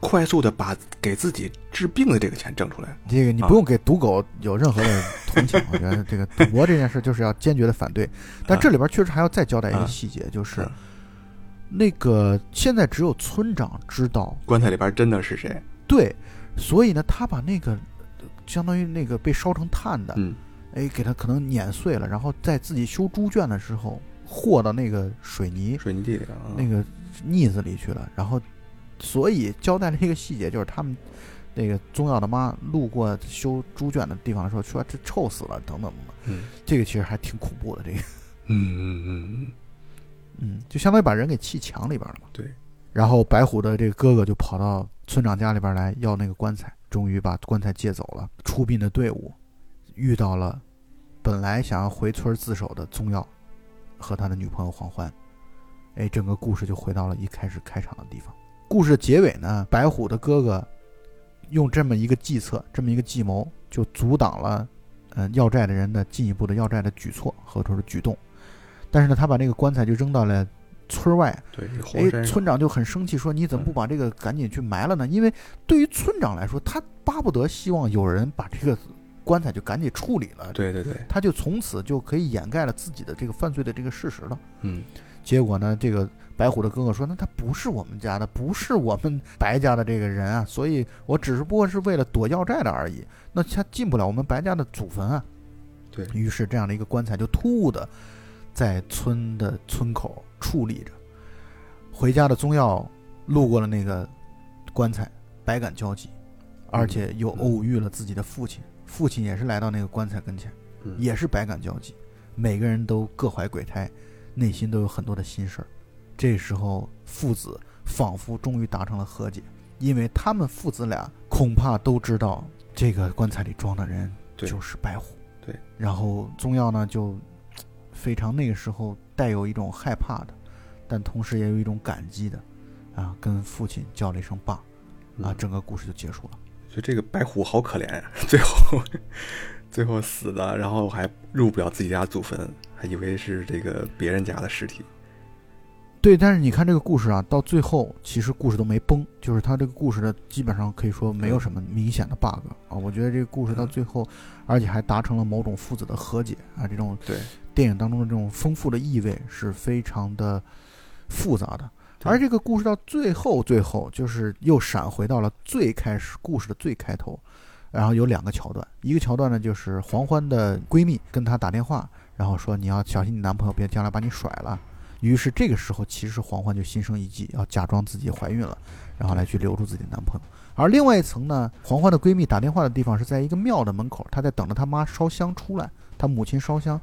快速的把给自己治病的这个钱挣出来。这个你不用给赌狗有任何的同情，*laughs* 我觉得这个赌博这件事就是要坚决的反对。但这里边确实还要再交代一个细节，就是。那个现在只有村长知道棺材里边真的是谁？对，所以呢，他把那个相当于那个被烧成炭的，嗯，哎，给他可能碾碎了，然后在自己修猪圈的时候和到那个水泥水泥地里啊，那个腻子里去了，然后所以交代了一个细节，就是他们那个宗耀的妈路过修猪圈的地方的时候，说这臭死了，等等等等。嗯。这个其实还挺恐怖的，这个，嗯嗯嗯嗯，就相当于把人给砌墙里边了嘛。对。然后白虎的这个哥哥就跑到村长家里边来要那个棺材，终于把棺材借走了。出殡的队伍遇到了本来想要回村自首的宗耀和他的女朋友黄欢。哎，整个故事就回到了一开始开场的地方。故事的结尾呢，白虎的哥哥用这么一个计策，这么一个计谋，就阻挡了嗯、呃要债的人的进一步的要债的举措和者说是举动。但是呢，他把那个棺材就扔到了村外，对，哎，村长就很生气，说：“你怎么不把这个赶紧去埋了呢？”因为对于村长来说，他巴不得希望有人把这个棺材就赶紧处理了，对对对，他就从此就可以掩盖了自己的这个犯罪的这个事实了。嗯结果呢，这个白虎的哥哥说：“那他不是我们家的，不是我们白家的这个人啊，所以我只不过是为了躲要债的而已。那他进不了我们白家的祖坟啊。”对，于是这样的一个棺材就突兀的在村的村口矗立着。回家的宗耀路过了那个棺材，百感交集，而且又偶遇了自己的父亲，父亲也是来到那个棺材跟前，嗯也是百感交集。每个人都各怀鬼胎，内心都有很多的心事儿。这时候，父子仿佛终于达成了和解，因为他们父子俩恐怕都知道这个棺材里装的人就是白虎。对，然后宗耀呢就非常那个时候带有一种害怕的，但同时也有一种感激的，啊，跟父亲叫了一声爸，啊，嗯整个故事就结束了。就这个白虎好可怜呀，*laughs* 最后最后死了，然后还入不了自己家祖坟，还以为是这个别人家的尸体。对，但是你看这个故事啊，到最后其实故事都没崩，就是他这个故事的基本上可以说没有什么明显的 bug 啊。我觉得这个故事到最后，而且还达成了某种父子的和解啊，这种对，电影当中的这种丰富的意味是非常的复杂的。而这个故事到最后，最后就是又闪回到了最开始故事的最开头，然后有两个桥段，一个桥段呢就是黄欢的闺蜜跟她打电话，然后说你要小心你男朋友别将来把你甩了。于是这个时候，其实黄欢就心生一计，要假装自己怀孕了，然后来去留住自己的男朋友。而另外一层呢，黄欢的闺蜜打电话的地方是在一个庙的门口，她在等着她妈烧香出来，她母亲烧香，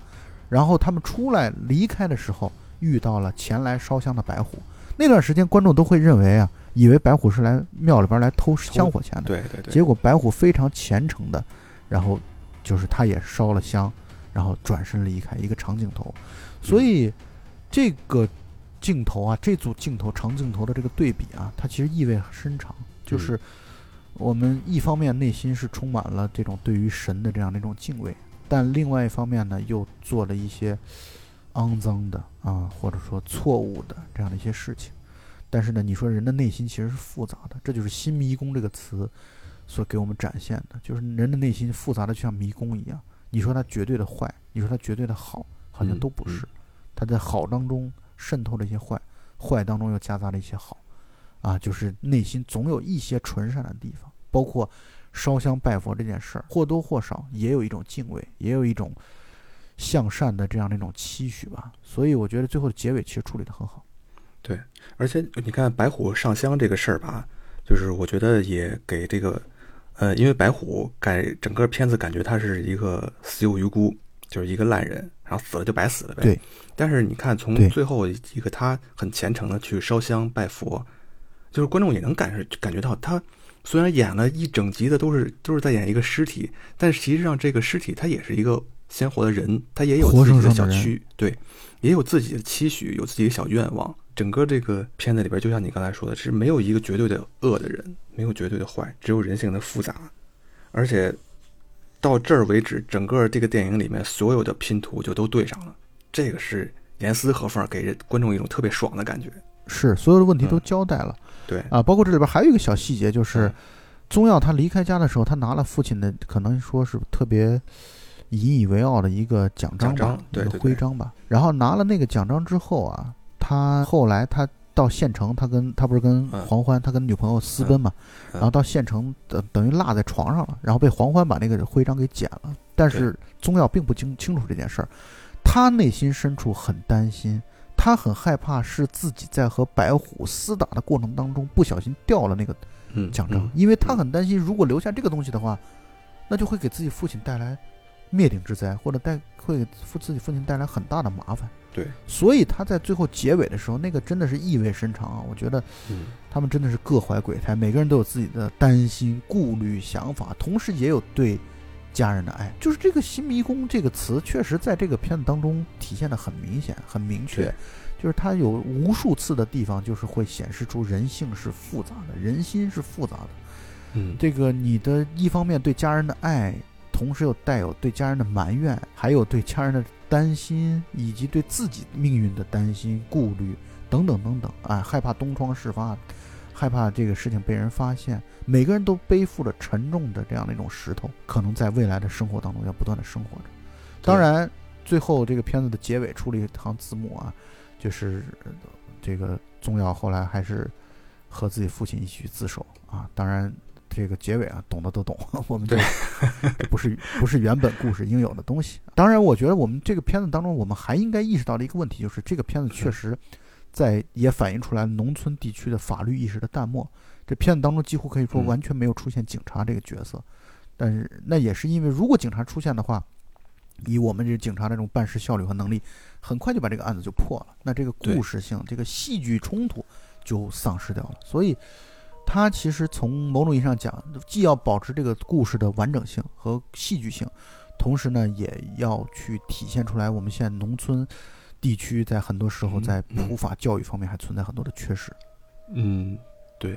然后他们出来离开的时候，遇到了前来烧香的白虎。那段时间，观众都会认为啊，以为白虎是来庙里边来偷香火钱的。对对对，结果白虎非常虔诚的，然后就是他也烧了香，然后转身离开，一个长镜头。所以这个镜头啊，这组镜头长镜头的这个对比啊，它其实意味深长，就是我们一方面内心是充满了这种对于神的这样的一种敬畏，但另外一方面呢，又做了一些肮脏的啊，或者说错误的这样的一些事情。但是呢，你说人的内心其实是复杂的，这就是“新迷宫”这个词所给我们展现的，就是人的内心复杂的就像迷宫一样。你说它绝对的坏，你说它绝对的好，好像嗯都不是嗯。它在好当中渗透了一些坏，坏当中又夹杂了一些好，啊，就是内心总有一些纯善的地方。包括烧香拜佛这件事儿，或多或少也有一种敬畏，也有一种向善的这样的一种期许吧。所以我觉得最后的结尾其实处理得很好。对而且你看白虎上香这个事儿吧，就是我觉得也给这个，呃，因为白虎感整个片子感觉他是一个死有余辜，就是一个烂人，然后死了就白死了呗。对。但是你看，从最后一个他很虔诚的去烧香拜佛，就是观众也能感受感觉到他虽然演了一整集的都是都是在演一个尸体，但实际上这个尸体他也是一个鲜活的人，他也有自己的小区，对，也有自己的期许，有自己的小愿望。整个这个片子里边，就像你刚才说的，是没有一个绝对的恶的人，没有绝对的坏，只有人性的复杂。而且到这儿为止，整个这个电影里面所有的拼图就都对上了，这个是严丝合缝，给人观众一种特别爽的感觉。是所有的问题都嗯交代了、对，啊，包括这里边还有一个小细节，就是嗯。宗耀他离开家的时候，他拿了父亲的可能说是特别引以为傲的一个奖章吧，奖章对一个徽章吧。然后拿了那个奖章之后啊，他后来他到县城，他跟他不是跟嗯。黄欢，他跟女朋友私奔嘛，嗯。然后到县城等等于落在床上了，然后被黄欢把那个徽章给剪了。但是宗耀并不清清楚这件事儿，他内心深处很担心，他很害怕是自己在和白虎厮打的过程当中不小心掉了那个嗯，奖章，嗯因为他很担心，如果留下这个东西的话，那就会给自己父亲带来灭顶之灾，或者带会给父自己父亲带来很大的麻烦。对，所以他在最后结尾的时候，那个真的是意味深长啊！我觉得嗯他们真的是各怀鬼胎，每个人都有自己的担心、顾虑、想法，同时也有对家人的爱。就是这个“新迷宫”这个词，确实在这个片子当中体现的很明显、很明确。就是它有无数次的地方，就是会显示出人性是复杂的，人心是复杂的。嗯，这个你的一方面对家人的爱，同时又带有对家人的埋怨，还有对家人的担心，以及对自己命运的担心、顾虑等等等等啊，害怕东窗事发，害怕这个事情被人发现，每个人都背负着沉重的这样的一种石头，可能在未来的生活当中要不断的生活着。当然，最后这个片子的结尾出了一行字幕啊，就是呃这个宗耀后来还是和自己父亲一起自首啊。当然，这个结尾啊，懂的都懂，*laughs* 我们就这 *laughs* 不是不是原本故事应有的东西。当然，我觉得我们这个片子当中，我们还应该意识到的一个问题，就是这个片子确实在也反映出来农村地区的法律意识的淡漠。这片子当中几乎可以说嗯完全没有出现警察这个角色，但是那也是因为如果警察出现的话，以我们这警察的这种办事效率和能力，很快就把这个案子就破了。那这个故事性、这个戏剧冲突就丧失掉了。所以，它其实从某种意义上讲，既要保持这个故事的完整性和戏剧性，同时呢，也要去体现出来我们现在农村地区在很多时候嗯。在嗯。普法教育方面还存在很多的缺失。嗯，对，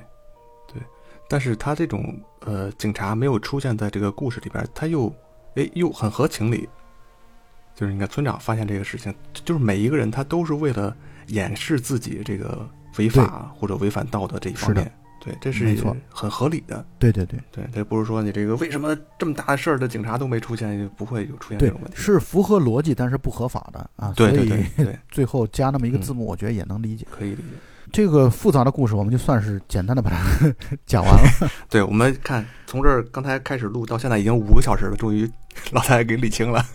对，但是他这种呃，警察没有出现在这个故事里边，他又哎又很合情理。就是你看，村长发现这个事情，就是每一个人他都是为了掩饰自己这个违法或者违反道德这一方面，对，这是没错很合理的。对对对对，这不是说你这个为什么这么大的事儿的警察都没出现，就不会有出现这种问，题。是符合逻辑，但是不合法的啊。对对对对，*laughs* 最后加那么一个嗯字幕，我觉得也能理解。可以理解。这个复杂的故事，我们就算是简单的把它 *laughs* 讲完了。*laughs* 对，我们看从这儿刚才开始录到现在已经五个小时了，终于老太太给理清了，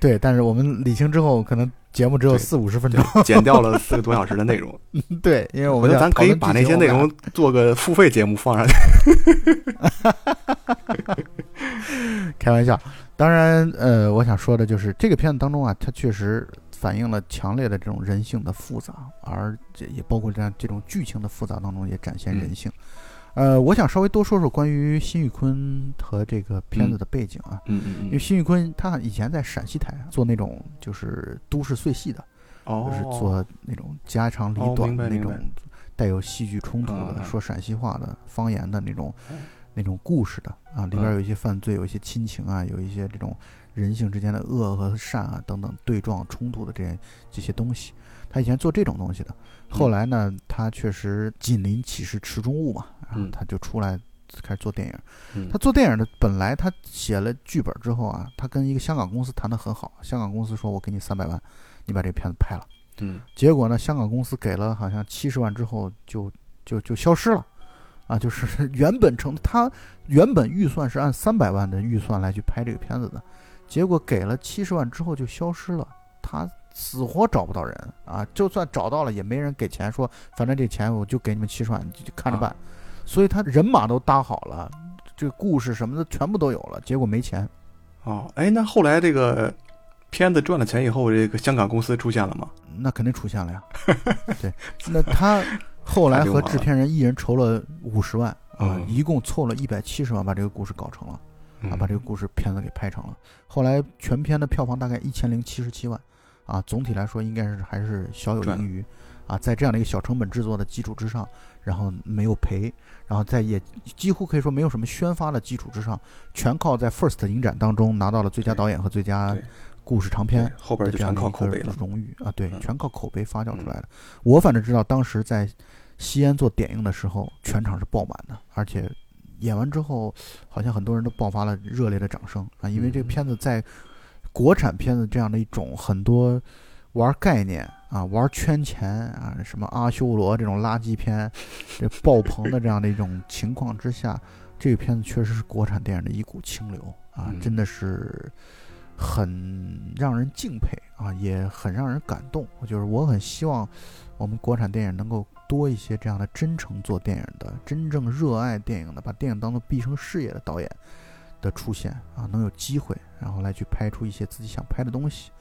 对，但是我们理清之后，可能节目只有对四五十分钟。对，减掉了四个多小时的内容。*laughs* 对，因为我觉得咱可以把那些内容做个付费节目放上去。*laughs* 开玩笑。当然，呃，我想说的就是这个片子当中啊，它确实反映了强烈的这种人性的复杂，而这也包括这样这种剧情的复杂当中也展现人性。呃，我想稍微多说说关于辛玉坤和这个片子的背景啊。嗯嗯因为辛玉坤他以前在陕西台啊做那种就是都市碎戏的，哦，就是做那种家长里哦短的那种带有戏剧冲突的、嗯嗯说陕西话的方言的那种、嗯。那种故事的啊，里边嗯。有一些犯罪，有一些亲情啊，有一些这种人性之间的恶和善啊等等对撞冲突的这这些东西。他以前做这种东西的，后来呢，他确实紧邻其实池中物嘛，然后嗯他就出来开始做电影。嗯他做电影的本来他写了剧本之后啊，他跟一个香港公司谈得很好，香港公司说我给你三百万，你把这片子拍了。嗯结果呢，香港公司给了好像七十万之后就就就消失了，啊，就是 *laughs* 原本成他原本预算是按三百万的预算来去拍这个片子的，结果给了七十万之后就消失了，他死活找不到人啊，就算找到了也没人给钱，说反正这钱我就给你们七十万，你就看着办，所以他人马都搭好了，这个故事什么的全部都有了，结果没钱。哦，哎，那后来这个片子赚了钱以后，这个香港公司出现了吗？那肯定出现了呀。*laughs* 对，那他后来和制片人一人筹了五十万啊，嗯一共凑了一百七十万，把这个故事搞成了啊，把这个故事片子给拍成了。后来全片的票房大概一千零七十七万啊，总体来说应该是还是小有盈余啊，在这样的一个小成本制作的基础之上，然后没有赔，然后在也几乎可以说没有什么宣发的基础之上，全靠在 FIRST 影展当中拿到了最佳导演和最佳故事长片，后边就全的这样的一个靠口碑了。荣誉啊，对，嗯全靠口碑发酵出来的。我反正知道，当时在西安做点映的时候，全场是爆满的，而且演完之后，好像很多人都爆发了热烈的掌声啊，因为这个嗯片子在国产片子这样的一种很多玩概念啊、玩圈钱啊、什么阿修罗这种垃圾片，这爆棚的这样的一种情况之下，这个片子确实是国产电影的一股清流啊，嗯真的是。很让人敬佩啊，也很让人感动。就是我很希望我们国产电影能够多一些这样的真诚做电影的、真正热爱电影的、把电影当做毕生事业的导演的出现啊，能有机会，然后来去拍出一些自己想拍的东西，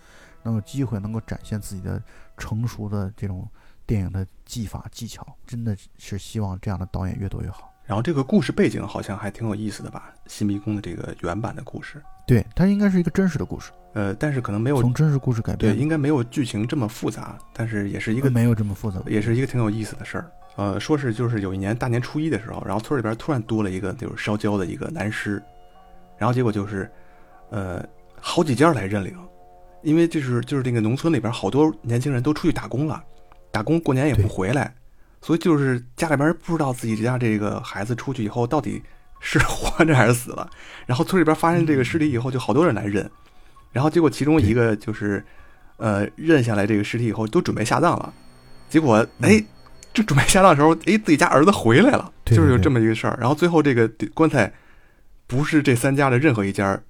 能有机会能够展现自己的成熟的这种电影的技法技巧，真的是希望这样的导演越多越好。然后这个故事背景好像还挺有意思的吧？新迷宫的这个原版的故事，对，它应该是一个真实的故事，呃，但是可能没有从真实故事改对，编，应该没有剧情这么复杂，但是也是一个没有这么复杂。也是一个挺有意思的事儿。呃，说是就是有一年大年初一的时候，然后村里边突然多了一个就是烧焦的一个男尸，然后结果就是，呃，好几家来认领，因为就是就是这个农村里边好多年轻人都出去打工了，打工过年也不回来，所以就是家里边不知道自己家这个孩子出去以后到底是活着还是死了，*laughs* 然后村里边发现这个尸体以后，就好多人来认，然后结果其中一个就是，呃，认下来这个尸体以后都准备下葬了，结果哎。就准备下葬的时候，哎，自己家儿子回来了，就是有这么一个事儿。然后最后这个棺材不是这三家的任何一家，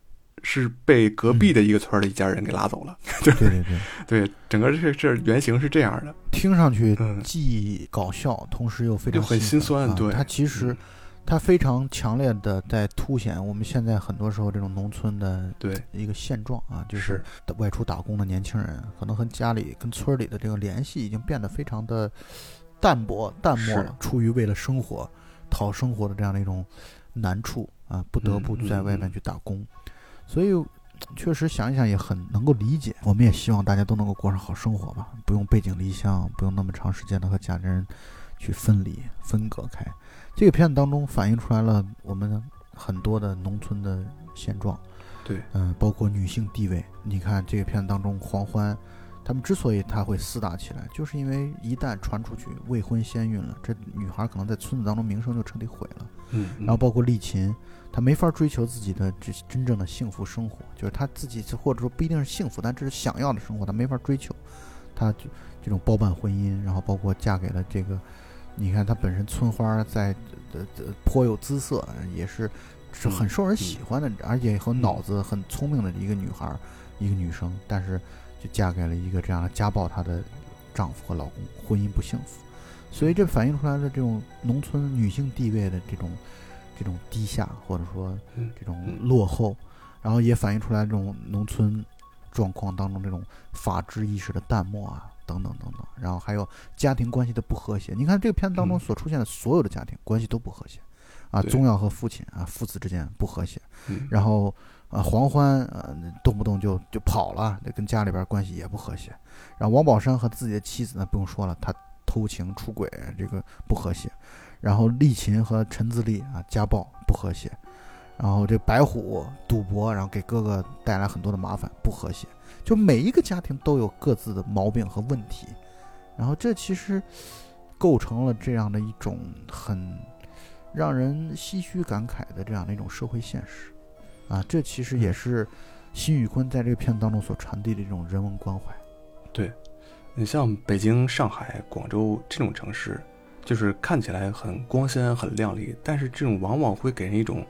是被隔壁的一个村儿的一家人给拉走了。对 *laughs* 对对，*laughs* 对，整个这这原型是这样的。听上去嗯既搞笑，同时又非常又很心酸啊对它其实嗯它非常强烈的在凸显我们现在很多时候这种农村的对，一个现状啊，就是外出打工的年轻人，可能和家里、跟村里的这个联系已经变得非常的淡薄、淡漠了。出于为了生活、讨生活的这样的一种难处啊，不得不在外面去打工，所以确实想一想也很能够理解。我们也希望大家都能够过上好生活吧，不用背井离乡，不用那么长时间的和家人去分离、分隔开。这个片子当中反映出来了我们很多的农村的现状。对，嗯，包括女性地位。你看这个片子当中，黄欢他们之所以他会厮打起来，就是因为一旦传出去未婚先孕了，这女孩可能在村子当中名声就彻底毁了。嗯，然后包括丽琴，她没法追求自己的这真正的幸福生活，就是她自己或者说不一定是幸福，但这是想要的生活，她没法追求，她就这种包办婚姻，然后包括嫁给了这个，你看她本身村花在呃呃颇有姿色，也是是很受人喜欢的，而且和脑子很聪明的一个女孩儿，一个女生，但是就嫁给了一个这样的家暴她的丈夫和老公，婚姻不幸福。所以这反映出来的这种农村女性地位的这种这种低下，或者说嗯这种嗯落后，然后也反映出来这种农村状况当中这种法治意识的淡漠啊，等等等等，然后还有家庭关系的不和谐。你看这个片子当中嗯所出现的所有的家庭关系都不和谐，啊，宗耀和父亲啊，父子之间不和谐，嗯然后啊黄欢呃动不动就就跑了，这跟家里边关系也不和谐。然后王宝山和自己的妻子呢不用说了，他偷情出轨这个不和谐。然后丽琴和陈自立啊家暴不和谐。然后这白虎赌博，然后给哥哥带来很多的麻烦，不和谐。就每一个家庭都有各自的毛病和问题，然后这其实构成了这样的一种很让人唏嘘感慨的这样的一种社会现实，啊，这其实也是辛宇坤在这个片子当中所传递的这种人文关怀。对你像北京、上海、广州这种城市，就是看起来很光鲜、很亮丽，但是这种往往会给人一种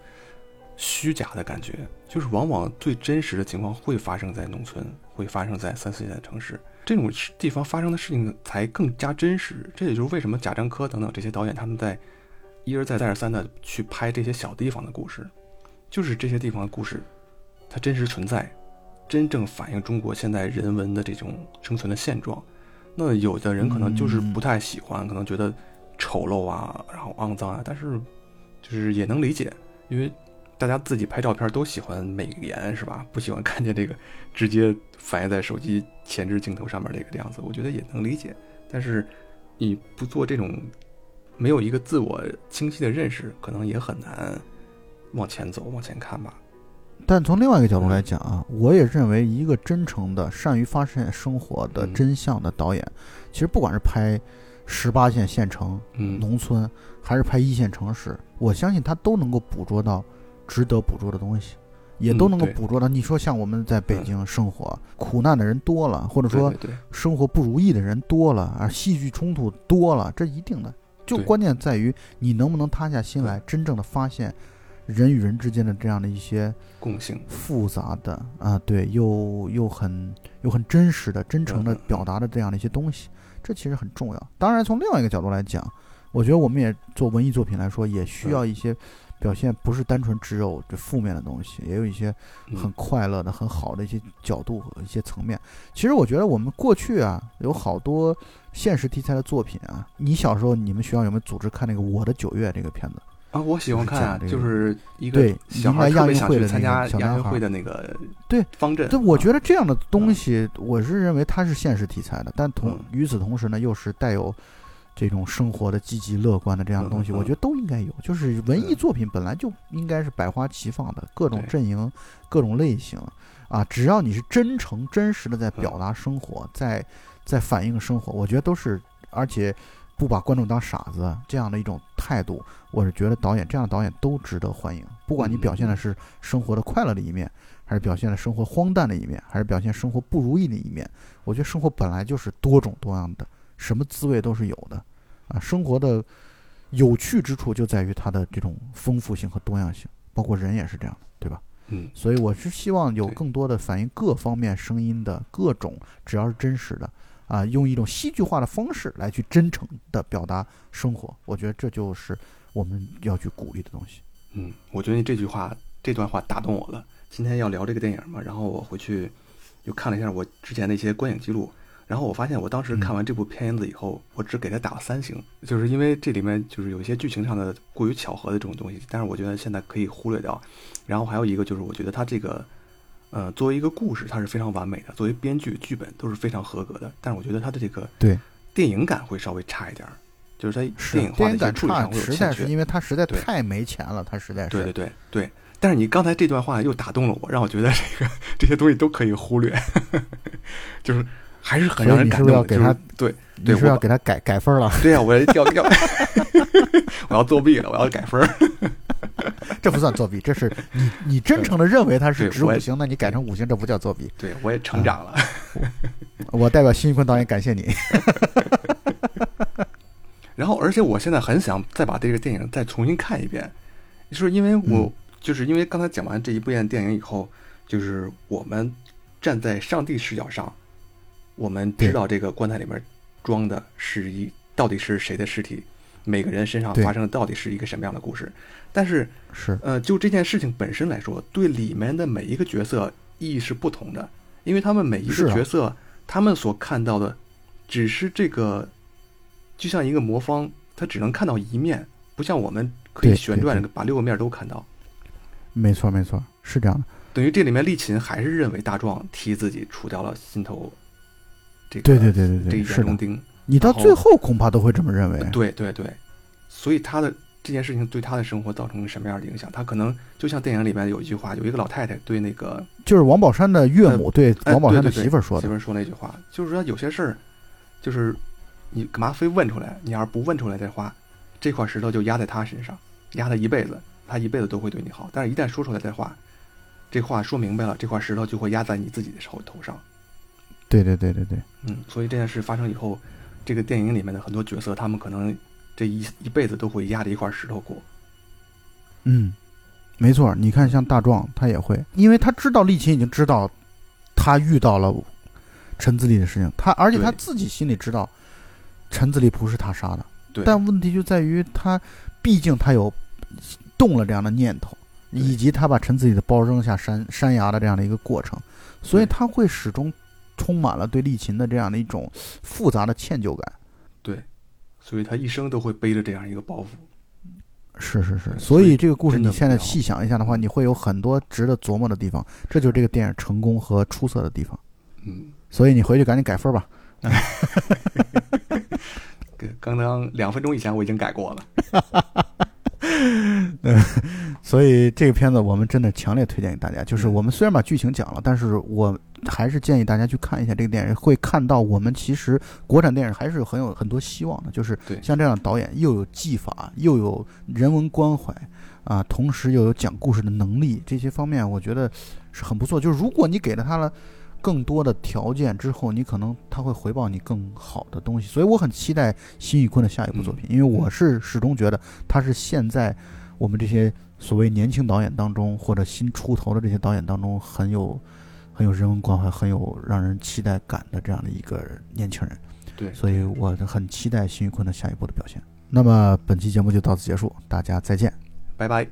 虚假的感觉，就是往往最真实的情况会发生在农村，会发生在三四线的城市，这种地方发生的事情才更加真实。这也就是为什么贾樟柯等等这些导演他们在一而再、再而三的去拍这些小地方的故事，就是这些地方的故事，它真实存在，真正反映中国现在人文的这种生存的现状。那有的人可能就是不太喜欢，可能觉得丑陋啊，然后肮脏啊，但是就是也能理解，因为大家自己拍照片都喜欢美颜是吧？不喜欢看见这个直接反映在手机前置镜头上面这个样子，我觉得也能理解。但是你不做这种没有一个自我清晰的认识，可能也很难往前走、往前看吧。但从另外一个角度来讲啊，我也认为一个真诚的、善于发现生活的嗯真相的导演，其实不管是拍十八线县城、嗯，农村，还是拍一线城市，我相信他都能够捕捉到值得捕捉的东西，也都能够捕捉到。你说像我们在北京生活，苦难的人多了，或者说生活不如意的人多了啊，戏剧冲突多了，这一定的。就关键在于你能不能塌下心来，真正的发现人与人之间的这样的一些共性，复杂的啊，对，又又很又很真实的、真诚的表达的这样的一些东西，这其实很重要。当然，从另外一个角度来讲，我觉得我们也做文艺作品来说，也需嗯要一些表现，不是单纯只有这负面的东西，也有一些嗯很快乐的、很好的一些角度和一些层面。其实我觉得我们过去啊，有好多现实题材的作品啊。你小时候你们学校有没有组织看那个《我的九月》这个片子？啊，我喜欢看啊，就是一对个小孩迎来亚特别想运会的那去参加个小男孩亚运会的那个对方阵。对，我觉得得这样的东西，我是认为它是现实题材的，但同嗯与此同时呢，又是带有这种生活的积极乐观的这样的东西，我觉得都应该有。就是文艺嗯作品本来就应该是百花齐放的，各种阵营、各种类型啊，只要你是真诚、真实的在表嗯达生活，在在反映生活，我觉得都是，而且不把观众当傻子这样的一种态度，我是觉得导演这样的导演都值得欢迎。不管你表现的是生活的快乐的一面，还是表现了生活荒诞的一面，还是表现生活不如意的一面，我觉得生活本来就是多种多样的，什么滋味都是有的啊。生活的有趣之处就在于它的这种丰富性和多样性，包括人也是这样的，对吧？嗯，所以我是希望有更多的反映各方面声音的各种，只要是真实的啊，用一种戏剧化的方式来去真诚的表达生活，我觉得这就是我们要去鼓励的东西。嗯，我觉得你这句话这段话打动我了。今天要聊这个电影嘛，然后我回去又看了一下我之前的一些观影记录，然后我发现我当时看完这部片子以后，我只给他打了三星，就是因为这里面就是有一些剧情上的过于巧合的这种东西，但是我觉得现在可以忽略掉。然后还有一个就是我觉得他这个，呃，作为一个故事，它是非常完美的，作为编剧剧本都是非常合格的，但是我觉得它的这个对电影感会稍微差一点儿，就是它电影化的处理上会有实欠缺。在是因为它实在太没钱了，它实在是对对对对，但是你刚才这段话又打动了我，让我觉得这个这些东西都可以忽略，*laughs* 就是还是很让人感动你是是要给他就是对你是要给他改改分了？*laughs* 对呀、我要要，*laughs* 我要作弊了，我要改分儿。*laughs* 这不算作弊，这是你你真诚的认为它是值五星，那你改成五星，这不叫作弊。对我也成长了。我代表辛玉坤导演感谢你。然后，而且我现在很想再把这个电影再重新看一遍，就是因为我、嗯就是因为刚才讲完这一部电电影以后，就是我们站在上帝视角上，我们知道这个棺材里面装的是一到底是谁的尸体，每个人身上发生的到底是一个什么样的故事。但是，是呃，就这件事情本身来说，对里面的每一个角色意义是不同的，因为他们每一个角色，他们所看到的只是这个，就像一个魔方，他只能看到一面，不像我们可以旋转把六个面都看到。没错没错，是这样的。等于这里面丽琴还是认为大壮替自己除掉了心头这个对对对对对。眼中钉。你到最后恐怕都会这么认为。对对对，所以他的这件事情对他的生活造成什么样的影响？他可能就像电影里面有一句话，有一个老太太对那个就是王宝山的岳母对哎王宝山的媳妇儿说的。媳妇儿说那句话，就是说有些事儿，就是你干嘛非问出来？你要是不问出来的话，这块石头就压在他身上，压他一辈子，他一辈子都会对你好。但是，一旦说出来的话，这话说明白了，这块石头就会压在你自己的头头上。对对对对对，嗯，所以这件事发生以后，这个电影里面的很多角色，他们可能这一一辈子都会压着一块石头过。嗯，没错。你看，像大壮他也会，因为他知道丽琴已经知道他遇到了陈自立的事情，他而且他自己心里知道陈自立不是他杀的。对，但问题就在于他，毕竟他有动了这样的念头，以及他把陈自己的包扔下山山崖的这样的一个过程，所以他会始终充满了对利琴的这样的一种复杂的歉疚感。对，所以他一生都会背着这样一个包袱。是是是，所以这个故事你现在细想一下的话，你会有很多值得琢磨的地方，这就是这个电影成功和出色的地方。嗯，所以你回去赶紧改分吧。*laughs* 刚刚两分钟以前我已经改过了。*laughs* 所以这个片子我们真的强烈推荐给大家。就是嗯我们虽然把剧情讲了，但是我还是建议大家去看一下这个电影，会看到我们其实国产电影还是有很有很多希望的。就是像这样的导演，又有技法，又有人文关怀啊，同时又有讲故事的能力，这些方面我觉得是很不错。就是如果你给了他了。更多的条件之后，你可能他会回报你更好的东西，所以我很期待辛宇坤的下一部作品，因为我是始终觉得他是现在我们这些所谓年轻导演当中，或者新出头的这些导演当中，很有很有人文关怀、很有让人期待感的这样的一个年轻人。对，所以我很期待辛宇坤的下一部的表现。那么本期节目就到此结束，大家再见。拜拜。